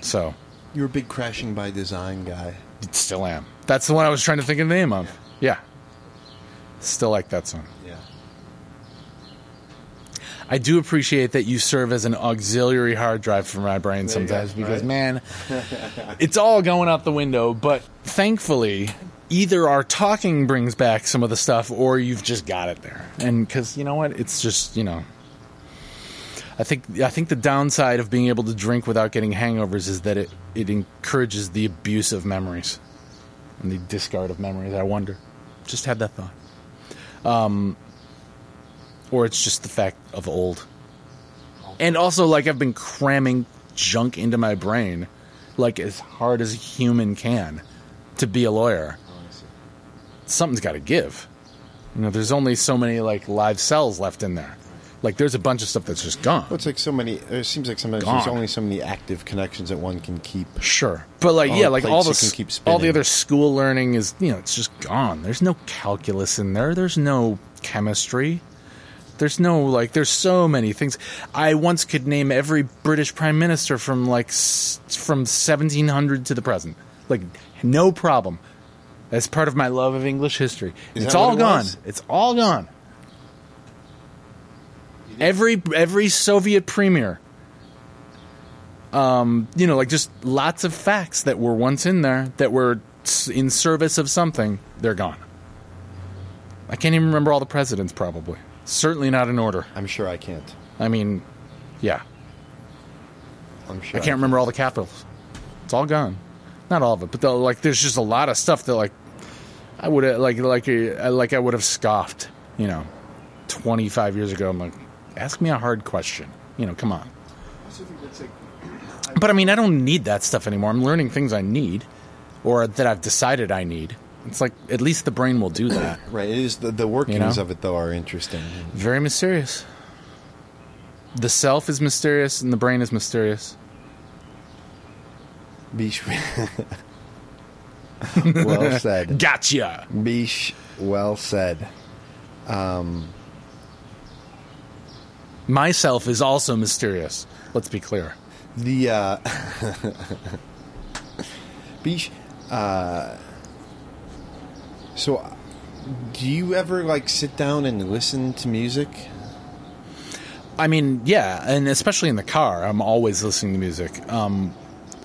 So, You're a big crashing by design guy. still am. That's the one I was trying to think of the name of. Yeah. Still like that song. I do appreciate that you serve as an auxiliary hard drive for my brain There sometimes go, because, right? man, it's all going out the window. But thankfully, either our talking brings back some of the stuff or you've just got it there. And because, you know what? It's just, you know. I think I think the downside of being able to drink without getting hangovers is that it, it encourages the abuse of memories and the discard of memories. I wonder. Just had that thought. Um, or it's just the fact of old. And also, like I've been cramming junk into my brain, like as hard as a human can, to be a lawyer. Oh, Something's got to give. You know, there's only so many like live cells left in there. Like there's a bunch of stuff that's just gone. Well, it's like so many. It seems like sometimes Gone. there's only so many active connections that one can keep. Sure, but like All yeah, the like all the plates you can keep all the spinning. other school learning is you know it's just gone. There's no calculus in there. There's no chemistry. There's no like. There's so many things. I once could name every British prime minister from like s- from 1700 to the present. Like no problem. That's part of my love of English history. Is it's all it gone. was? It's all gone. Every every Soviet premier um, you know, like just lots of facts that were once in there that were in service of something, they're gone. I can't even remember all the presidents, probably. Certainly not in order. I'm sure I can't. I mean, yeah. I'm sure I can't remember all the capitals. It's all gone. Not all of it, but the, like, there's just a lot of stuff that, like, I would have, like, like, uh, like I would have scoffed, you know, 25 years ago. I'm like, ask me a hard question. You know, come on. But I mean, I don't need that stuff anymore. I'm learning things I need, or that I've decided I need. It's like at least the brain will do that. Right. It is the, the workings You know? of it though are interesting. Very mysterious. The self is mysterious, and the brain is mysterious. Bish. well said. Gotcha. Bish. Well said. Myself is also mysterious. Let's be clear. The uh Bish uh so do you ever like sit down and listen to music? I mean, yeah, and especially in the car, I'm always listening to music. Um,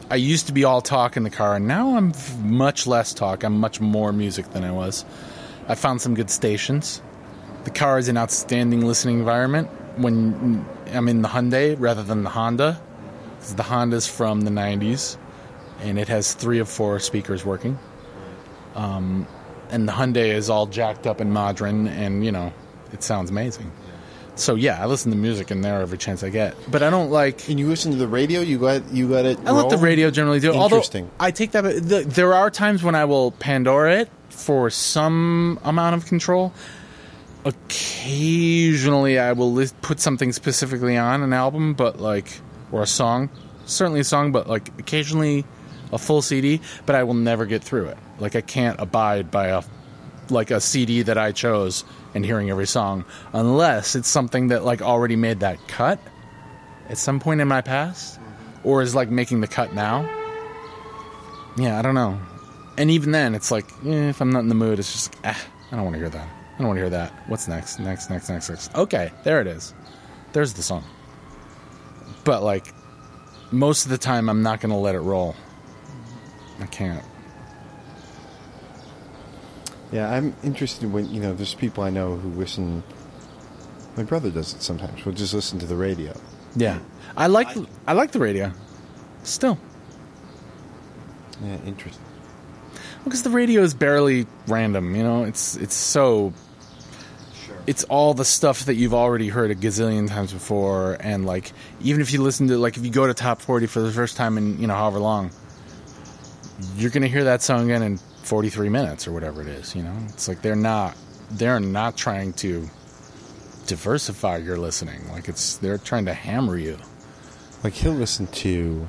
I used to be all talk in the car, and now I'm much less talk. I'm much more music than I was. I found some good stations. The car is an outstanding listening environment when I'm in the Hyundai rather than the Honda. 'Cause the Honda's from the 90s, and it has three of four speakers working. Um, and the Hyundai is all jacked up and modern, and you know, it sounds amazing. So yeah, I listen to music in there every chance I get. But I don't like. And you listen to the radio. You got you got it. I let the radio generally do. it. Although I take that. The, there are times when I will Pandora it for some amount of control. Occasionally, I will put something specifically on an album, but like or a song, certainly a song, but like occasionally a full CD. But I will never get through it. Like I can't abide by a like a CD that I chose and hearing every song unless it's something that like already made that cut at some point in my past or is like making the cut now. Yeah, I don't know. And even then, it's like eh, if I'm not in the mood, it's just ah, I don't want to hear that. I don't want to hear that. What's next? Next, next, next, next. Okay, there it is. There's the song. But like most of the time, I'm not to let it roll. I can't. Yeah, I'm interested when you know. There's people I know who listen. My brother does it sometimes. We'll just listen to the radio. Yeah, I like I like the radio. Still, Yeah, interesting. because the radio is barely random. You know, it's it's so sure it's all the stuff that you've already heard a gazillion times before and like even if you listen to like if you go to top 40 for the first time in you know however long you're gonna hear that song again in 43 minutes or whatever it is you know? It's like they're not they're not trying to diversify your listening. Like it's they're trying to hammer you. Like he'll listen to,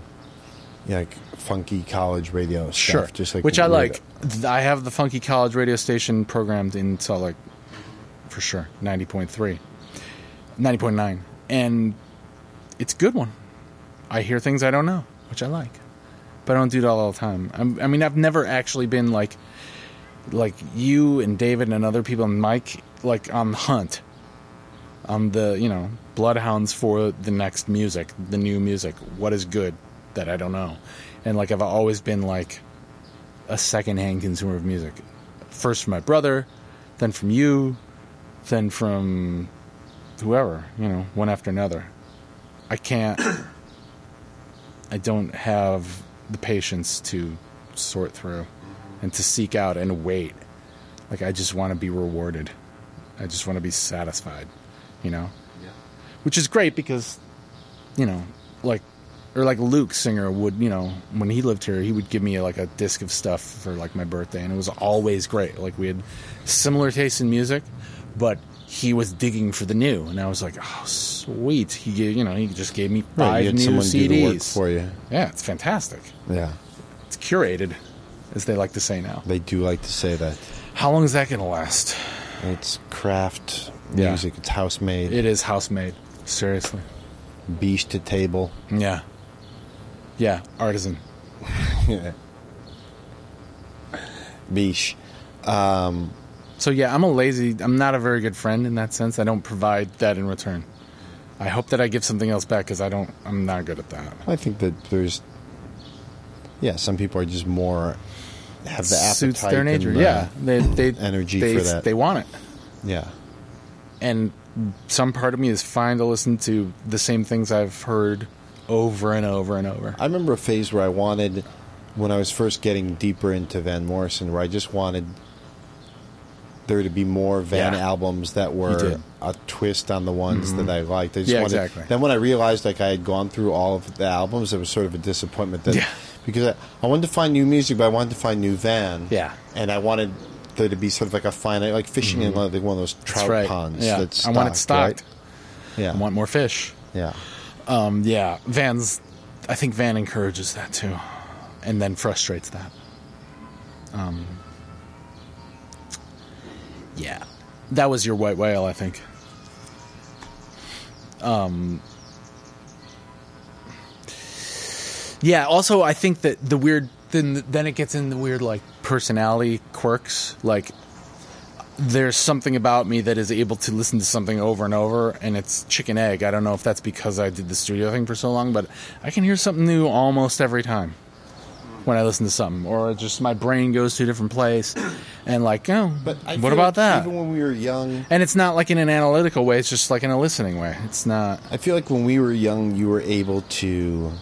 yeah, like funky college radio stuff. sure. just like which i like. I have the funky college radio station programmed in salt lake for sure 90.3 90.9 and it's a good one. I hear things i don't know which i like but i don't do it all, all the time. I'm, i mean i've never actually been like like you and david and other people and mike like on the hunt. On the you know bloodhounds for the next music the new music. What is good that i don't know? And like i've always been like a secondhand consumer of music. First from my brother then from you then from whoever you know one after another. I can't i don't have the patience to sort through and to seek out and wait. Like i just want to be rewarded. I just want to be satisfied you know? Which is great because you know like or like Luke Singer would, you know, when he lived here, he would give me like a disc of stuff for like my birthday, and it was always great. Like we had similar tastes in music, but he was digging for the new, and I was like, oh, sweet. He gave, you know, he just gave me Right, five had new CDs do the work for you. Yeah, it's fantastic. Yeah, It's curated, as they like to say now. they do like to say that. How long is that going to last? It's craft Yeah. music. It's house made. It is house made. Seriously. Beach to table. Yeah. Yeah, artisan. Yeah. Beach. Um, So yeah, I'm a lazy. I'm not a very good friend in that sense. I don't provide that in return. I hope that I give something else back because I don't. I'm not good at that. I think that there's. Yeah, some people are just more have the appetite. Suits their and nature. the- yeah, they they energy they, for that. They want it, Yeah. and some part of me is fine to listen to the same things I've heard over and over and over. I remember a phase where I wanted, when I was first getting deeper into Van Morrison, where I just wanted there to be more Van Yeah. albums that were. Mm-hmm. a twist on the ones that I liked. I just Yeah, wanted, exactly. Then when I realized like I had gone through all of the albums, it was sort of a disappointment. That, Yeah. Because I, I wanted to find new music, but I wanted to find new Van. Yeah. And I wanted there to be sort of like a finite, like fishing in like one of those trout Mm-hmm. That's right. ponds. Yeah, That's I want it stocked, stocked. right? Yeah. I want more fish. yeah. Um, yeah, Van's. I think Van encourages that too, and then frustrates that. Um, yeah, that was your white whale, I think. Um, yeah. Also, I think that the weird then then it gets in the weird like personality quirks, like there's something about me that is able to listen to something over and over and it's chicken egg i don't know if that's because i did the studio thing for so long but i can hear something new almost every time when I listen to something, or just my brain goes to a different place, and like, oh, But I what about like that? Even when we were young, and it's not like in an analytical way; it's just like in a listening way. It's not. I feel like when we were young, you were able to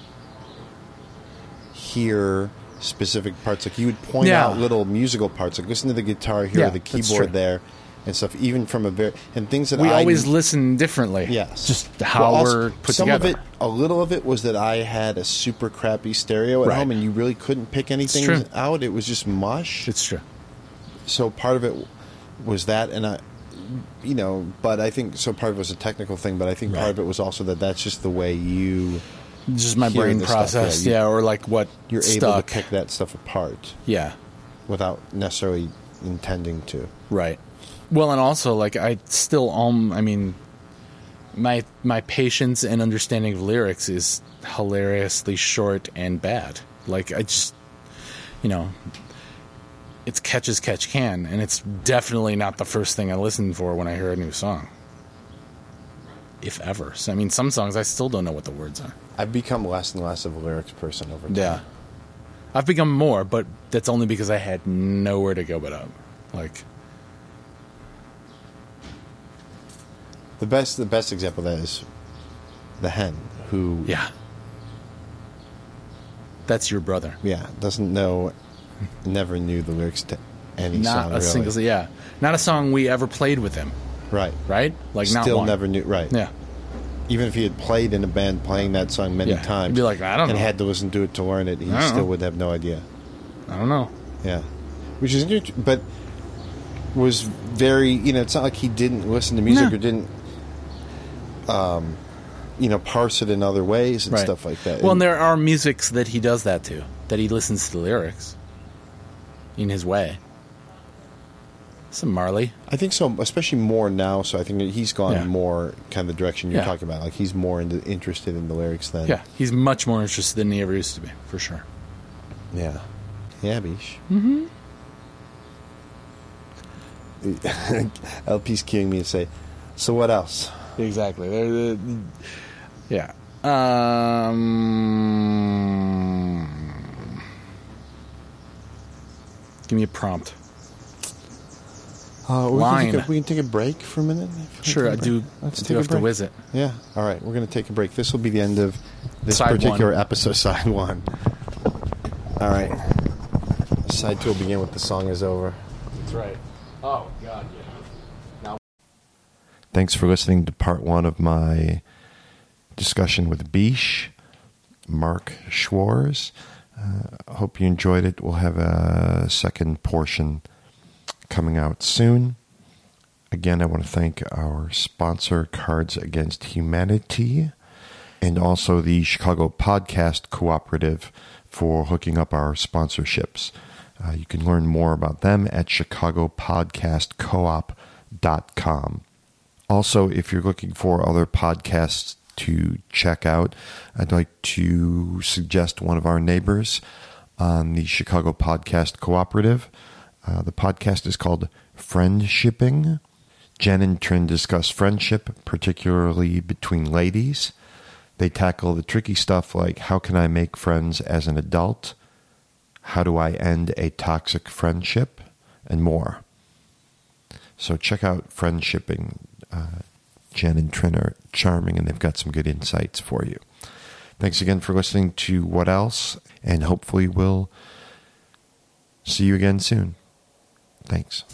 hear specific parts. Like you would point Yeah. out little musical parts, like listen to the guitar, here, Yeah, the keyboard there, and stuff. Even from a very and things that We I always listen differently. Yes. just how Well, also, we're put some together. of it, a little of it was that I had a super crappy stereo at Right. home, and you really couldn't pick anything out. It was just mush. It's true. so part of it was that, and I, you know, but I think so. Part of it was a technical thing, but I think part of it was also that that's just the way you Just my brain process, yeah, yeah, or like what you're stuck. able to pick that stuff apart Yeah, without necessarily intending to. right. Well, and also like I still um, I mean, my my patience and understanding of lyrics is hilariously short and bad. Like I just, you know, it's catch as catch can, and it's definitely not the first thing I listen for when I hear a new song. If ever, so I mean, some songs I still don't know what the words are. I've become less and less of a lyrics person over time. Yeah. I've become more, but that's only because I had nowhere to go but up. Like, The best, the best example of that is the hen, who yeah. That's your brother. yeah doesn't know, never knew the lyrics to any Not song. a really. single, yeah. Not a song we ever played with him, right, right? Like, not Still one. never knew. Right, Yeah. even if he had played in a band playing that song many Yeah. times, be like, I don't and know. had to listen to it to learn it, he don't still know. would have no idea. I don't know. Yeah, which is interesting, but was very you know it's not like he didn't listen to music No. or didn't um you know parse it in other ways and Right. stuff like that. Well, and there are musics that he does that to, that he listens to the lyrics in his way. Some Marley. I think so, especially more now. So I think he's gone Yeah. more kind of the direction you're Yeah. talking about. Like he's more into, interested in the lyrics than Yeah. He's much more interested than he ever used to be, for sure. yeah, yeah, Bish. Mm-hmm. LP's cueing me to say, so what else? Exactly. They're the- yeah. Um, give me a prompt. Uh, we, can Line. take a, we can take a break for a minute. if you wanna Sure, take I a do. break. Let's I take do a have to whiz it. Yeah. All right. We're going to take a break. This will be the end of this Side particular one. episode, side one. All right. Side two will begin with the song is over. That's right. Oh God, yeah. Thanks for listening to part one of my discussion with Bish, Mark Schwarz. Uh, hope you enjoyed it. We'll have a second portion coming out soon. Again, I want to thank our sponsor, Cards Against Humanity, and also the Chicago Podcast Cooperative for hooking up our sponsorships. Uh, you can learn more about them at chicagopodcastcoop.com. Also, if you're looking for other podcasts to check out, I'd like to suggest one of our neighbors on the Chicago Podcast Cooperative. Uh, the podcast is called Friendshipping. Jen and Trin discuss friendship, particularly between ladies. They tackle the tricky stuff like how can I make friends as an adult? How do I end a toxic friendship? And more. So check out Friendshipping. Uh, Jen and Trin are charming and they've got some good insights for you. Thanks again for listening to What Else, and hopefully we'll see you again soon. Thanks.